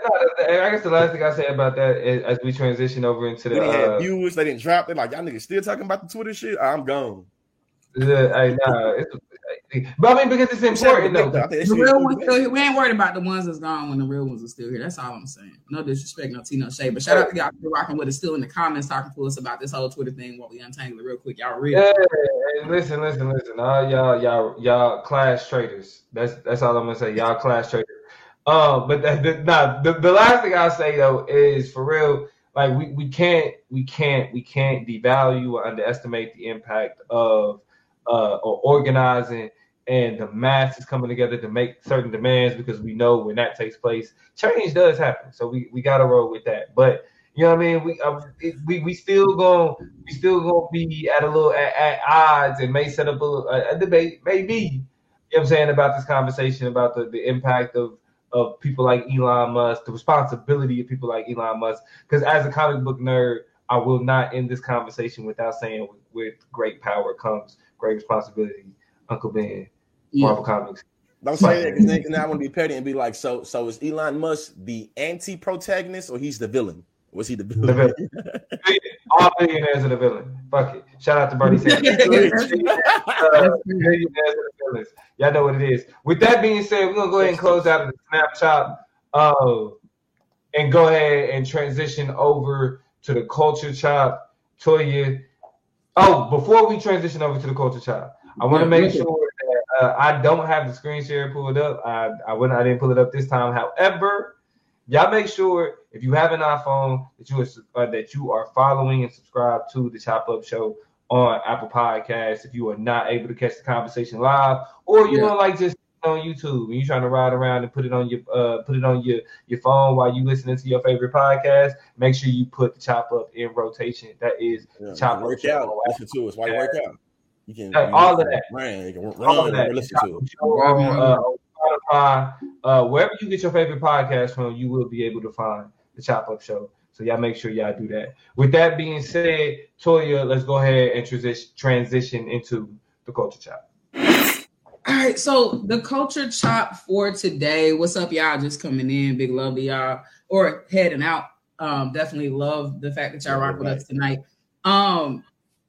No, I guess the last thing I say about that is, as we transition over into the they had uh, viewers, they didn't drop. They're like, y'all niggas still talking about the Twitter shit. I'm gone. Yeah, I know. But I mean, because it's important though. The real ones still here. We ain't worried about the ones that's gone when the real ones are still here. That's all I'm saying. No disrespect, no tea, no shade. But shout out to y'all for rocking with us still in the comments, talking to us about this whole Twitter thing while we untangle it real quick. Y'all real. Yeah, hey, listen, listen, listen. All y'all, y'all, y'all class traders. That's that's all I'm gonna say. Y'all class traders. Um, but the, the, nah, the, the last thing I'll say though is for real. Like we, we can't we can't we can't devalue or underestimate the impact of uh, or organizing and the masses coming together to make certain demands because we know when that takes place, change does happen. So we, we got to roll with that. But you know what I mean? We uh, we we still going we still gonna be at a little at, at odds and may set up a, a, debate, maybe. You know what I'm saying about this conversation about the, the impact of of people like Elon Musk, the responsibility of people like Elon Musk. Because as a comic book nerd, I will not end this conversation without saying with, with great power comes great responsibility. Uncle Ben, yeah. Marvel Comics. Don't say that because then I want to be petty and be like, so so is Elon Musk the anti-protagonist or he's the villain? Was he the villain? The villain. All billionaires are the villain. Fuck it. Shout out to Bernie Sanders. uh, Y'all know what it is. With that being said, we're gonna go ahead and close out of the snapshot uh, and go ahead and transition over to the culture chop. Toya, Oh, before we transition over to the culture chop, I want to make sure that uh, I don't have the screen share pulled up. I I went I didn't pull it up this time. However, y'all make sure if you have an iPhone that you are uh, that you are following and subscribe to the Chop Up Show on Apple Podcasts. If you are not able to catch the conversation live, or you yeah. know like just on YouTube and you're trying to ride around and put it on your uh, put it on your your phone while you listening to your favorite podcast, make sure you put the chop up in rotation. That is yeah, chop work out. Listen to us while you work out. You can hey, you all of that. Man, you can run all of that. Listen to it. On, uh, Spotify, uh, wherever you get your favorite podcast from, you will be able to find the Chop Up Show. So y'all make sure y'all do that. With that being said, Toya, let's go ahead and transition transition into the culture chop. All right, so the culture chop for today. What's up, y'all? Just coming in. Big love to y'all or heading out. Um, definitely love the fact that y'all rock with us tonight. Um,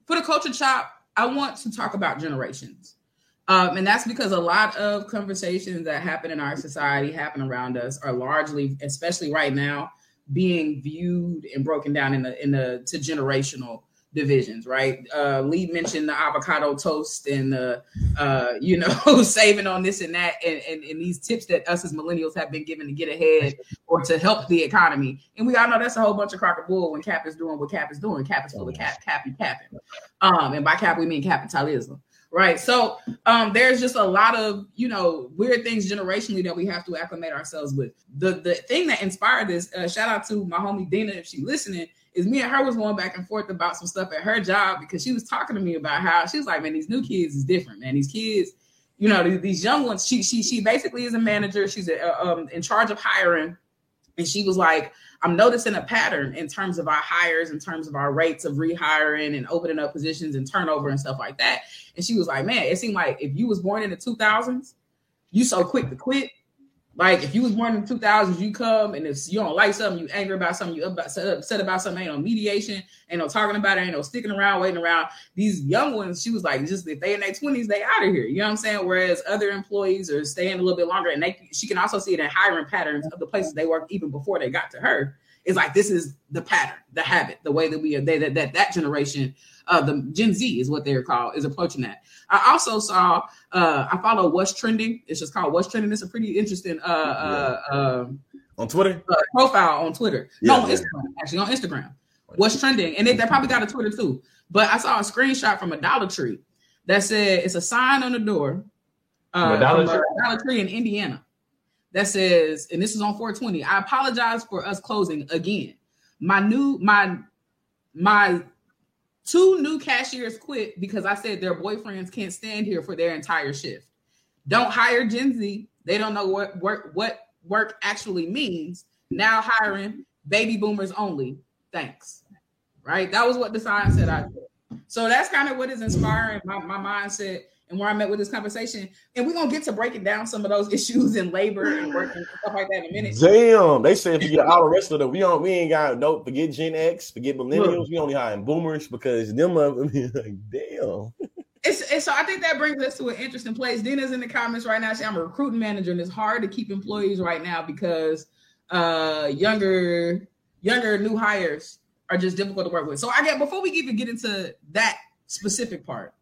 for the culture chop, I want to talk about generations. Um, and that's because a lot of conversations that happen in our society, happen around us, are largely, especially right now, being viewed and broken down in the in the to generational divisions, right? Uh, Lee mentioned the avocado toast and the, uh, you know, saving on this and that, and, and, and, these tips that us as millennials have been given to get ahead or to help the economy. And we all know that's a whole bunch of crock of bull when Cap is doing what Cap is doing. Cap is full of cap, cappy, capping. Um, and by cap we mean capitalism. Right. So um, there's just a lot of, you know, weird things generationally that we have to acclimate ourselves with. The the thing that inspired this, uh, shout out to my homie Dina if she's listening, is me and her was going back and forth about some stuff at her job because she was talking to me about how she was like, man, these new kids is different, man. These kids, you know, these young ones. She she she basically is a manager. She's a, uh, um, in charge of hiring, and she was like, I'm noticing a pattern in terms of our hires, in terms of our rates of rehiring and opening up positions and turnover and stuff like that. And she was like, man, it seemed like if you was born in the 2000s, you so quick to quit Like if you was born in the 2000s, you come and if you don't like something, you angry about something, you upset about something, ain't no mediation, ain't no talking about it, ain't no sticking around, waiting around. These young ones, she was like, just if they in their 20s, they out of here. You know what I'm saying? Whereas other employees are staying a little bit longer, and they she can also see it in hiring patterns of the places they work even before they got to her. It's like this is the pattern, the habit, the way that we are they that that, that generation uh, the Gen Z is what they're called, is approaching that. I also saw, uh, I follow What's Trending. It's just called What's Trending. It's a pretty interesting uh, uh, uh on Twitter uh, profile on Twitter. Yeah, no, on yeah. Instagram, actually on Instagram. What's trending? And they, they probably got a Twitter too. But I saw a screenshot from a Dollar Tree that said it's a sign on the door uh, Dollar, Tree? Dollar Tree in Indiana that says, and this is on 420. I apologize for us closing again. My new my my Two new cashiers quit because I said their boyfriends can't stand here for their entire shift. Don't hire Gen Z. They don't know what work what work actually means. Now hiring baby boomers only. Thanks. Right? That was what the sign said I did. So that's kind of what is inspiring my, my mindset and where I'm at with this conversation. And we're gonna get to breaking down some of those issues in labor and work and stuff like that in a minute. Damn, they said forget all the rest of them. We don't we ain't got no forget Gen X, forget millennials, Look. we only hiring boomers because them I mean, like damn. It's, it's, so I think that brings us to an interesting place. Dina's in the comments right now. She, I'm a recruiting manager, and it's hard to keep employees right now because uh younger younger new hires are just difficult to work with. So I get before we even get into that specific part,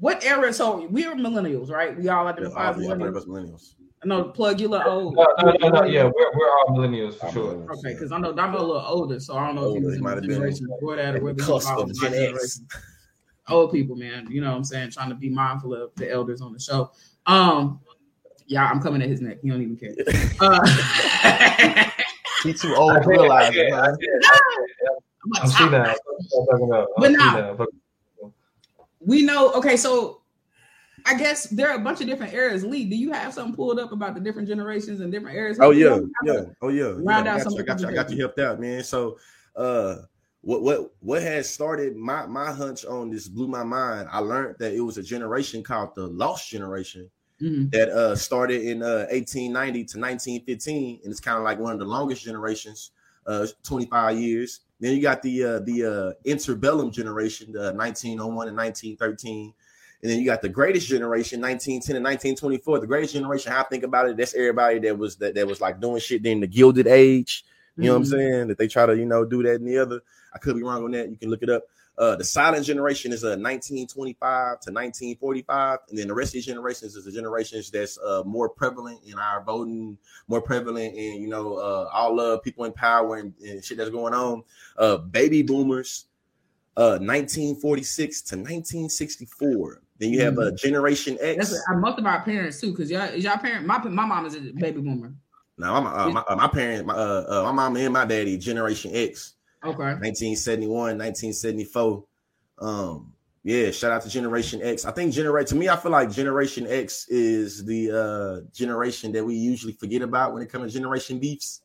what era? So we are millennials, right? We all identify yeah, as millennials. millennials. I know plug you a little old. No, no, no, no, yeah, we're, we're all millennials for sure. Millennials, okay, because I know I'm a little older, so I don't know older, if he was in the generation before that or whether cusp of Gen X. Old people, man, you know what I'm saying, trying to be mindful of the elders on the show. Um, yeah, I'm coming at his neck. He don't even care. Uh, he too old to realize it. I'm seeing that. But now, we know. Okay, so I guess there are a bunch of different eras. Lee, do you have something pulled up about the different generations and different eras? Oh yeah, yeah, oh yeah. Round yeah, out I got, you, I got you. I got you helped out, man. So, uh, what what what has started my my hunch on this blew my mind. I learned that it was a generation called the Lost Generation. Mm-hmm. That uh started in uh 1890 to 1915, and it's kind of like one of the longest generations, uh 25 years. Then you got the uh, the uh, interbellum generation, the 1901 and 1913. And then you got the greatest generation, 1910 and 1924. The greatest generation, how I think about it, that's everybody that was that, that was like doing shit during the Gilded Age. You mm-hmm. know what I'm mm-hmm. saying? That they try to, you know, do that and the other. I could be wrong on that. You can look it up. Uh, the silent generation is a uh, 1925 to 1945, and then the rest of these generations is the generations that's uh, more prevalent in our voting, more prevalent in you know uh, all of people in power and, and, shit that's going on. Uh, baby boomers, uh, 1946 uh, to 1964. Then you have a mm-hmm. Generation X. That's most of our parents too, because y'all, y'all parent. My my mom is a baby boomer. Now my my, my parents, my uh, my mom and my daddy, Generation X. Okay. 1971, 1974. Um, yeah, shout out to Generation X. I think generate to me, I feel like Generation X is the uh generation that we usually forget about when it comes to generation beefs.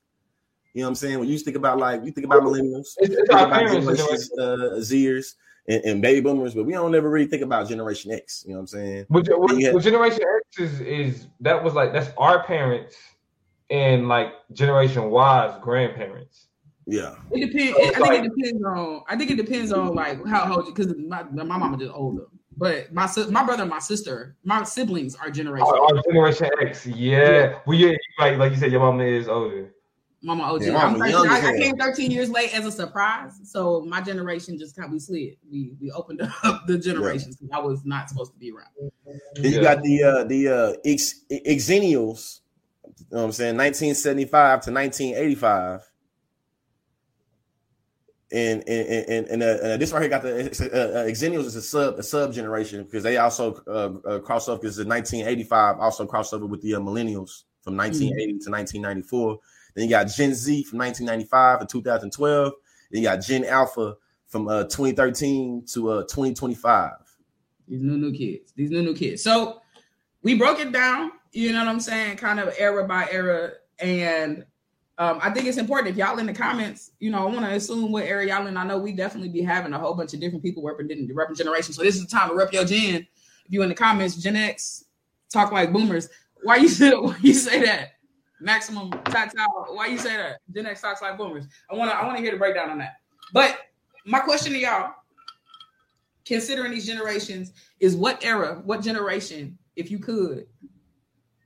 You know what I'm saying? When you think about like we think about millennials, it's, it's about generation uh, Zers and, and, baby boomers, but we don't ever really think about Generation X. You know what I'm saying? But, well, Generation X is is that was like that's our parents and like Generation Y's grandparents. Yeah, it depends. I think it depends on. I think it depends on like how old you. because my my mama just older. But my my brother and my sister, my siblings are generation. Oh, generation X, yeah. yeah. Well, yeah, like like you said, your mama is older. Mama OG. Yeah, I'm 13, I, I, came 13 years late as a surprise, so my generation just kind of we slid. We we opened up the generations. Yeah. I was not supposed to be around. Then you got the uh the uh ex, Xennials. You know what I'm saying? 1975 to 1985 and and and, and uh, uh, this right here got the uh, uh, Xennials is a sub a sub generation because they also uh, uh, cross over because in 1985 also crossed over with the uh, millennials from 1980 mm-hmm. to 1994. Then you got Gen Z from 1995 to 2012. Then you got Gen Alpha from uh, 2013 to uh, 2025. These new new kids. These new new kids. So we broke it down. You know what I'm saying? Kind of era by era and um, I think it's important if y'all in the comments, you know, I want to assume what area y'all in. I know we definitely be having a whole bunch of different people representing different generations. So this is the time to rep your gen. If you in the comments, Gen X, talk like boomers. Why you say why you say that? Maximum tactile. Why you say that? Gen X talks like boomers. I wanna I wanna hear the breakdown on that. But my question to y'all, considering these generations, is what era, what generation, if you could,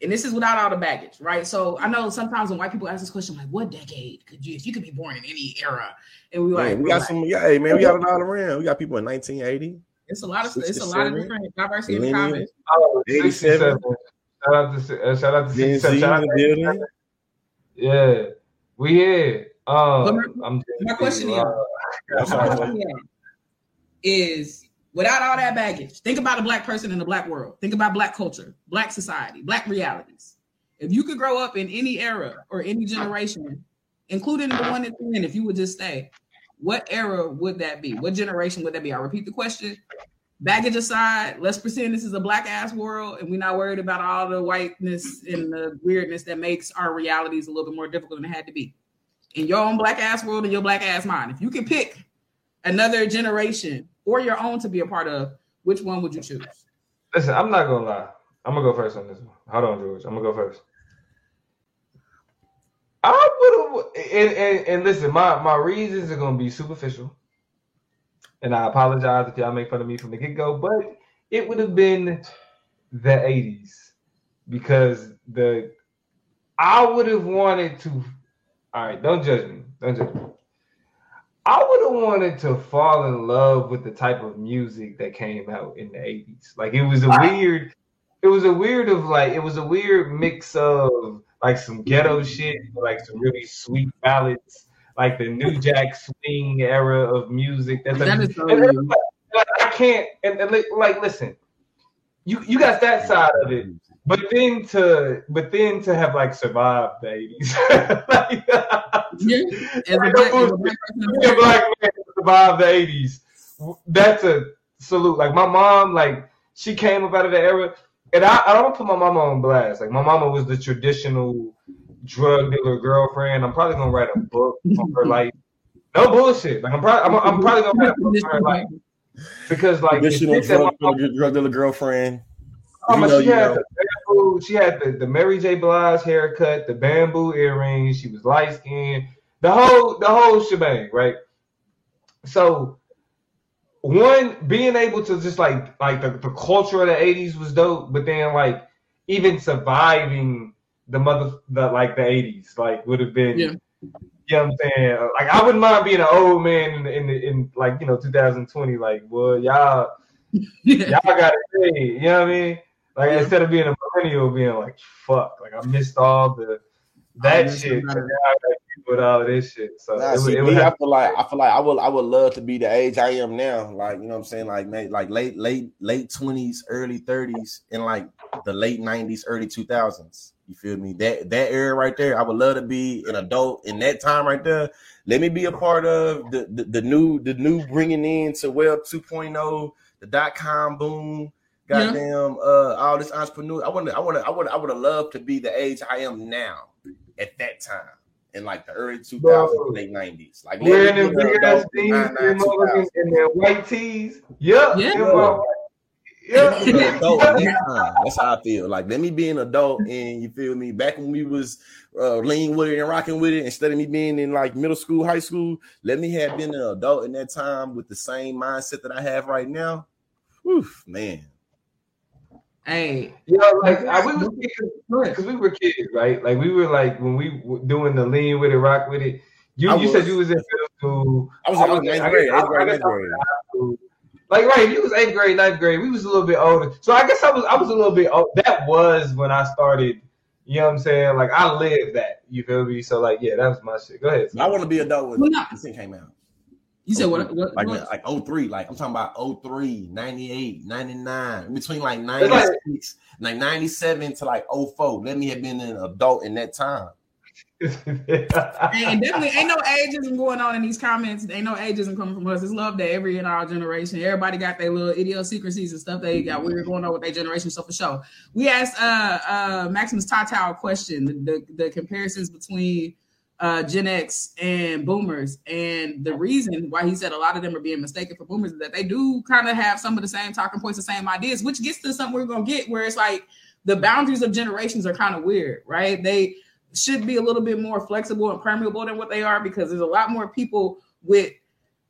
and this is without all the baggage, right? So I know sometimes when white people ask this question, like, what decade could you, if you could be born in any era? And we like, Man, we got like, some. Yeah, hey man, we got it all around. We got people in 1980. It's a lot of it's a lot of different diversity in millennium. comments. Oh, 87. Shout out to uh, shout out to Gen Z Shout out to- building. Yeah, we here. Um, my- I'm my question uh, That's all right. Is without all that baggage, think about a black person in the black world. Think about black culture, black society, black realities. If you could grow up in any era or any generation, including the one that you're in, if you would just stay, what era would that be? What generation would that be? I'll repeat the question. Baggage aside, let's pretend this is a black ass world and we're not worried about all the whiteness and the weirdness that makes our realities a little bit more difficult than it had to be. In your own black ass world and your black ass mind, if you could pick another generation or your own to be a part of, which one would you choose? Listen, I'm not gonna lie. I'm gonna go first on this one. Hold on, George. I'm gonna go first. I would have, and, and, and listen, my my reasons are gonna be superficial, and I apologize if y'all make fun of me from the get go, but it would have been the '80s because the I would have wanted to. All right, don't judge me. Don't judge me. I would have wanted to fall in love with the type of music that came out in the 80s. Like it was a weird, it was a weird of like it was a weird mix of like some ghetto mm-hmm. shit, like some really sweet ballads, like the New Jack Swing era of music. That's That like, is so and weird. like, I can't and, and like listen, you you got that side of it, but then to but then to have like survived the 80s. like, Yeah, as Like, black, a black person, black man to survive the 80s. That's a salute. Like my mom, like she came up out of the era, and I, I don't put my mama on blast. Like my mama was the traditional drug dealer girlfriend. I'm probably gonna write a book on her life. No bullshit. Like I'm probably I'm, I'm probably gonna write a book on her life because like the Traditional shit drug, mama- drug, drug dealer girlfriend. Oh, You know, she you had know. the she had the, the Mary J. Blige haircut, the bamboo earrings, she was light skinned, the whole the whole shebang, right? So one being able to just like like the, the culture of the 80s was dope, but then like even surviving the mother the like the 80s like would have been Yeah. you know what I'm saying? Like I wouldn't mind being an old man in in, in like you know 2020, like well y'all y'all gotta made. You know what I mean? Like Yeah. instead of being a millennial, being like, "Fuck!" Like I missed all the that shit. about and it. now I got to deal with all of this shit. So Nah, it see, it me, I feel like I feel like I would I would love to be the age I am now. Like you know what I'm saying, like like late late late twenties, early thirties, and like the late nineties, early two thousands. You feel me? That that era right there, I would love to be an adult in that time right there. Let me be a part of the the, the new the new bringing in to Web 2.0, the dot com boom. Yeah. Goddamn, uh, all this entrepreneur. I want to, I want to, I would, I would have loved to be the age I am now at that time in like the early 2000s, Bro. late 90s. Like wearing them me big ass jeans and motherfucking 2000. and their white tees. Yep. Yeah. them motherfuckers. Let me be an Yeah. adult that. That's how I feel. Like let me be an adult, and you feel me. Back when we was uh, leaning with it and rocking with it, instead of me being in like middle school, high school, let me have been an adult in that time with the same mindset that I have right now. Whew, man. Hey, You know, like I, we was go because we were kids, right? Like we were like when we were doing the lean with it, rock with it. You I you said you was in middle school. I was, I was ninth I grade, eighth grade, I ninth grade. Like right, you was eighth grade, ninth grade, we was a little bit older. So I guess I was I was a little bit old. That was when I started. You know what I'm saying? Like I lived that. You feel me? So like yeah, that was my shit. Go ahead. I want to be adult when Well, no. this thing came out. You said what? what, like what? like 03 like i'm talking about 03 98 99 between like like- 96 like 97 to like 04 let me have been an adult in that time and definitely ain't no ageism going on in these comments. Ain't no ageism coming from us. It's love that every in our generation. Everybody got their little idiosyncrasies and stuff they got weird going on with their generation. So for sure. We asked uh uh Maximus Tata a question, the, the, the comparisons between uh Gen X and boomers. And the reason why he said a lot of them are being mistaken for boomers is that they do kind of have some of the same talking points, the same ideas, which gets to something we're gonna get where it's like the boundaries of generations are kind of weird, right? They should be a little bit more flexible and permeable than what they are because there's a lot more people with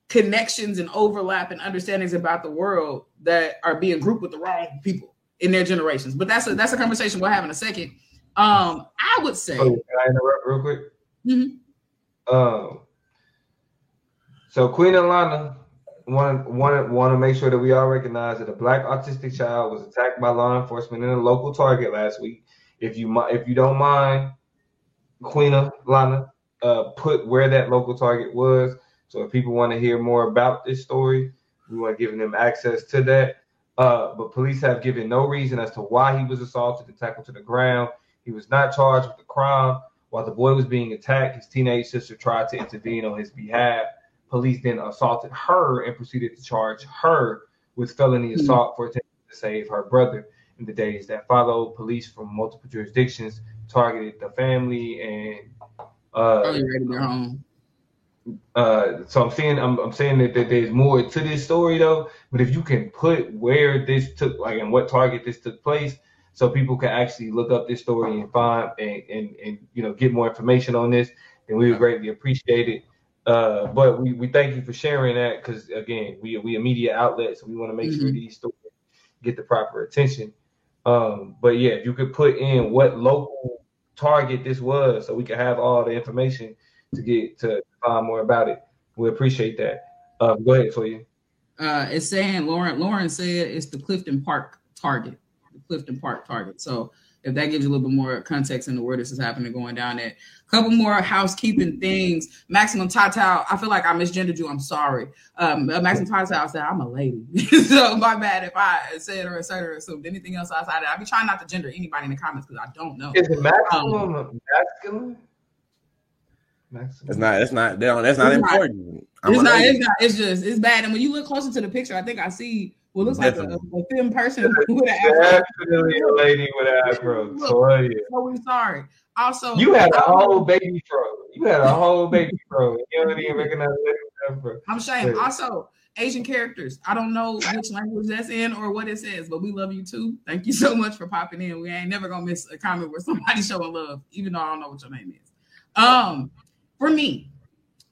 connections and overlap and understandings about the world that are being grouped with the wrong people in their generations. But that's a that's a conversation we'll have in a second. Um, I would say. Oh, can I interrupt real quick? Mhm. Um, so Queen Alana want want want to make sure that we all recognize that a black autistic child was attacked by law enforcement in a local Target last week. If you if you don't mind, Queen Alana, uh, put where that local Target was. So if people want to hear more about this story, we want to give them access to that. Uh, but police have given no reason as to why he was assaulted and tackled to the ground. He was not charged with the crime. While the boy was being attacked, his teenage sister tried to intervene on his behalf. Police then assaulted her and proceeded to charge her with felony Hmm. assault for attempting to save her brother. In the days that followed, police from multiple jurisdictions targeted the family and uh, Probably right home. uh, so I'm saying I'm, I'm saying that, that there's more to this story though. But if you can put where this took like and what target this took place, so people can actually look up this story and find and and, and you know get more information on this, and we would greatly appreciate it. Uh, but we, we thank you for sharing that because again we we a media outlet, so we want to make sure Mhm. these stories get the proper attention. Um, but yeah, if you could put in what local target this was, so we can have all the information to get to find more about it. We appreciate that. Uh, go ahead, Toya. Uh, it's saying Lauren. Lauren said it's the Clifton Park target, Clifton Park target. So if that gives you a little bit more context into where this is happening, going down there. Couple more housekeeping things. Maximum Tatal. I feel like I misgendered you. I'm sorry. Um, uh, Maximum Tatal said I'm a lady, so my bad if I said or said or assumed anything else outside that. I be trying not to gender anybody in the comments because I don't know. Is it maximum masculine? Maximum. That's not. It's not. That's not, that's not It's important. I'm It's not, it's not. It's just. It's bad. And when you look closer to the picture, I think I see what looks like a, a thin person with an afro. Definitely a lady with an afro. Toya. So we sorry. Also, You had a whole baby fro. You had a whole baby fro. You don't even recognize a lady afro. I'm ashamed. Yeah. Also, Asian characters. I don't know which language that's in or what it says, but we love you too. Thank you so much for popping in. We ain't never gonna miss a comment where somebody's showing love, even though I don't know what your name is. Um, for me,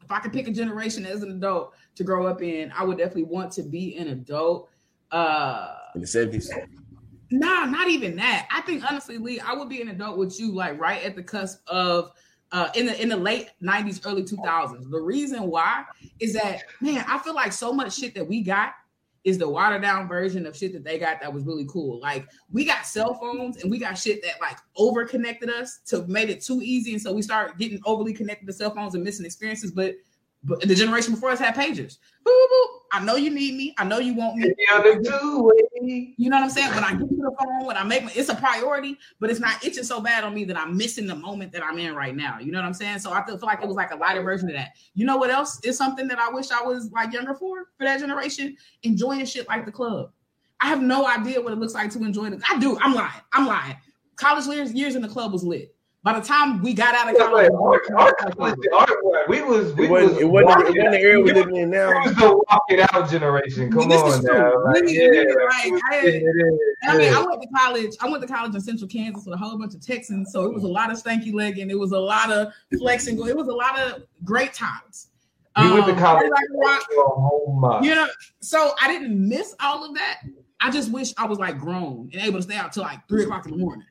if I could pick a generation as an adult to grow up in, I would definitely want to be an adult. Uh in the seventies. Nah, not even that. I think honestly, Lee, I would be an adult with you, like right at the cusp of uh in the in the late 90s, early 2000s. The reason why is that man, I feel like so much shit that we got is the watered down version of shit that they got that was really cool. Like we got cell phones and we got shit that like over connected us to made it too easy. And so we start getting overly connected to cell phones and missing experiences. But but the generation before us had pagers. Boop, boop, boop. I know you need me. I know you want me. The other two way. You know what I'm saying? When I get to the phone, when I make my, it's a priority, but it's not itching so bad on me that I'm missing the moment that I'm in right now. You know what I'm saying? So I feel, feel like it was like a lighter version of that. You know what else is something that I wish I was like younger for for that generation? Enjoying shit like the club. I have no idea what it looks like to enjoy it. I do. I'm lying. I'm lying. College years years in the club was lit. By the time we got out of Yeah, college, but our, our, college- our, we was we It wasn't. was It wasn't. It walking wasn't the era we out. living in now. It was the walk it out generation. Come This on is now. Like, yeah, really, like, like, I had- it is, I mean, yeah. I went to college. I went to college in Central Kansas with a whole bunch of Texans, so it was a lot of stanky legging. It was a lot of flexing. It was a lot of great times. We went to Um, college. like rock, my. you know, so I didn't miss all of that. I just wish I was like grown and able to stay out till like three o'clock in the morning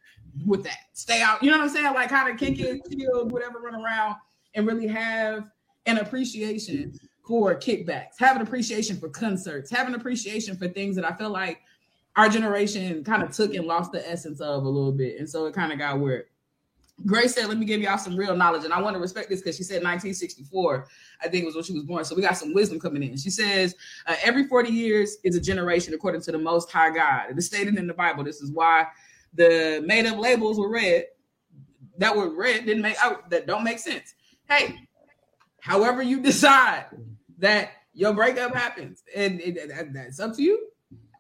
with that. Stay out, you know what I'm saying? Like kind of kick it, chill, whatever, run around and really have an appreciation for kickbacks, have an appreciation for concerts, have an appreciation for things that I feel like our generation kind of took and lost the essence of a little bit. And so it kind of got weird. Grace said, let me give y'all some real knowledge. And I want to respect this because she said 1964, I think was when she was born. So we got some wisdom coming in. She says, uh, every 40 years is a generation according to the Most High God. It is stated in the Bible. This is why the made up labels were red that were red didn't make out that don't make sense. Hey, however you decide that your breakup happens, and it, that- that's up to you.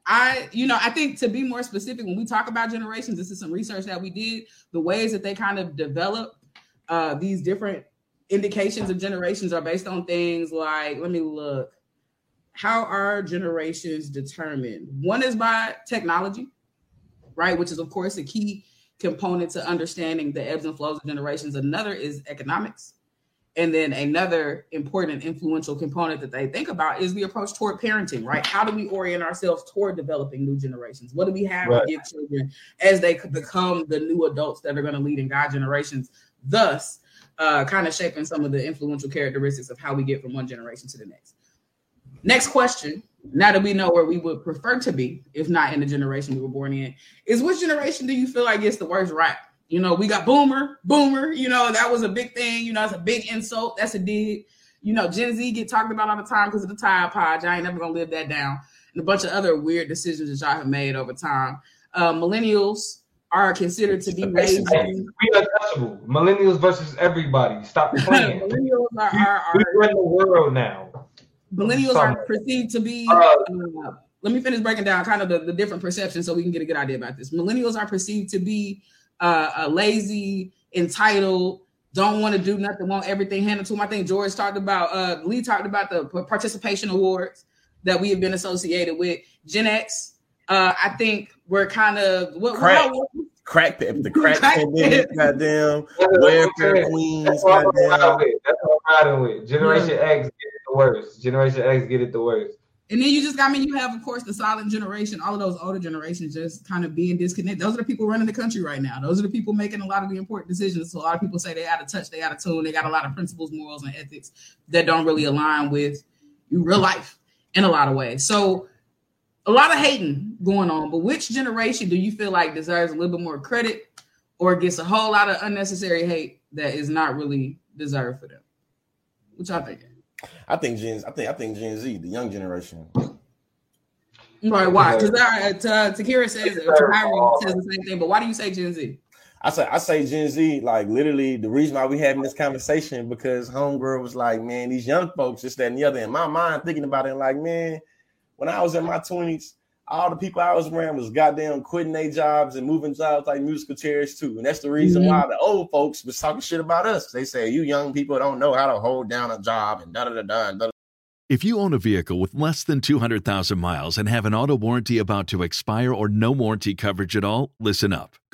I, you know, I think to be more specific, when we talk about generations, this is some research that we did. The ways that they kind of develop uh, these different indications of generations are based on things like, let me look, how are generations determined? One is by technology. right? Which is, of course, a key component to understanding the ebbs and flows of generations. Another is economics. And then another important influential component that they think about is the approach toward parenting, right? How do we orient ourselves toward developing new generations? What do we have right. to give children as they become the new adults that are going to lead and guide generations? Thus, uh, kind of shaping some of the influential characteristics of how we get from one generation to the next. Next question. Now that we know where we would prefer to be, if not in the generation we were born in, is which generation do you feel like gets the worst rap? You know, we got boomer, boomer, you know, that was a big thing. You know, it's a big insult. That's a dig. You know, Gen Z get talked about all the time because of the Tide Pod. I ain't never gonna live that down. And a bunch of other weird decisions that y'all have made over time. Uh, millennials, are considered to be lazy. We untouchable. Millennials versus everybody. Stop playing. millennials are, are, are we run the world now. Millennials are perceived to be. Uh, uh, let me finish breaking down kind of the, the different perceptions so we can get a good idea about this. Millennials are perceived to be uh, lazy, entitled, don't want to do nothing, want everything handed to them. I think George talked about, uh, Lee talked about the participation awards that we have been associated with. Gen X, uh, I think we're kind of what, crack, what, crack the crack pandemic, goddamn welfare queens, That's goddamn. That's what I'm riding with. Generation yeah. X get it the worst. Generation X get it the worst. And then you just got I me. Mean, you have, of course, the silent generation. All of those older generations just kind of being disconnected. Those are the people running the country right now. Those are the people making a lot of the important decisions. So a lot of people say they out of touch, they out of tune, they got a lot of principles, morals, and ethics that don't really align with real life in a lot of ways. So a lot of hating going on, but which generation do you feel like deserves a little bit more credit or gets a whole lot of unnecessary hate that is not really deserved for them? Which I think. I think Gen. I think I think Gen Z, the young generation. Right? Why? Because uh, Takira says, Tyron says the same thing. But why do you say Gen Z? I say I say Gen Z, like literally the reason why we having this conversation because homegirl was like, man, these young folks, this, that, and the other. In my mind, thinking about it, like, man, when I was in my 20s, all the people I was around was goddamn quitting their jobs and moving jobs like musical chairs too. And that's the reason mm-hmm. why the old folks was talking shit about us. They say you young people don't know how to hold down a job and da da da da. If you own a vehicle with less than 200,000 miles and have an auto warranty about to expire or no warranty coverage at all, listen up.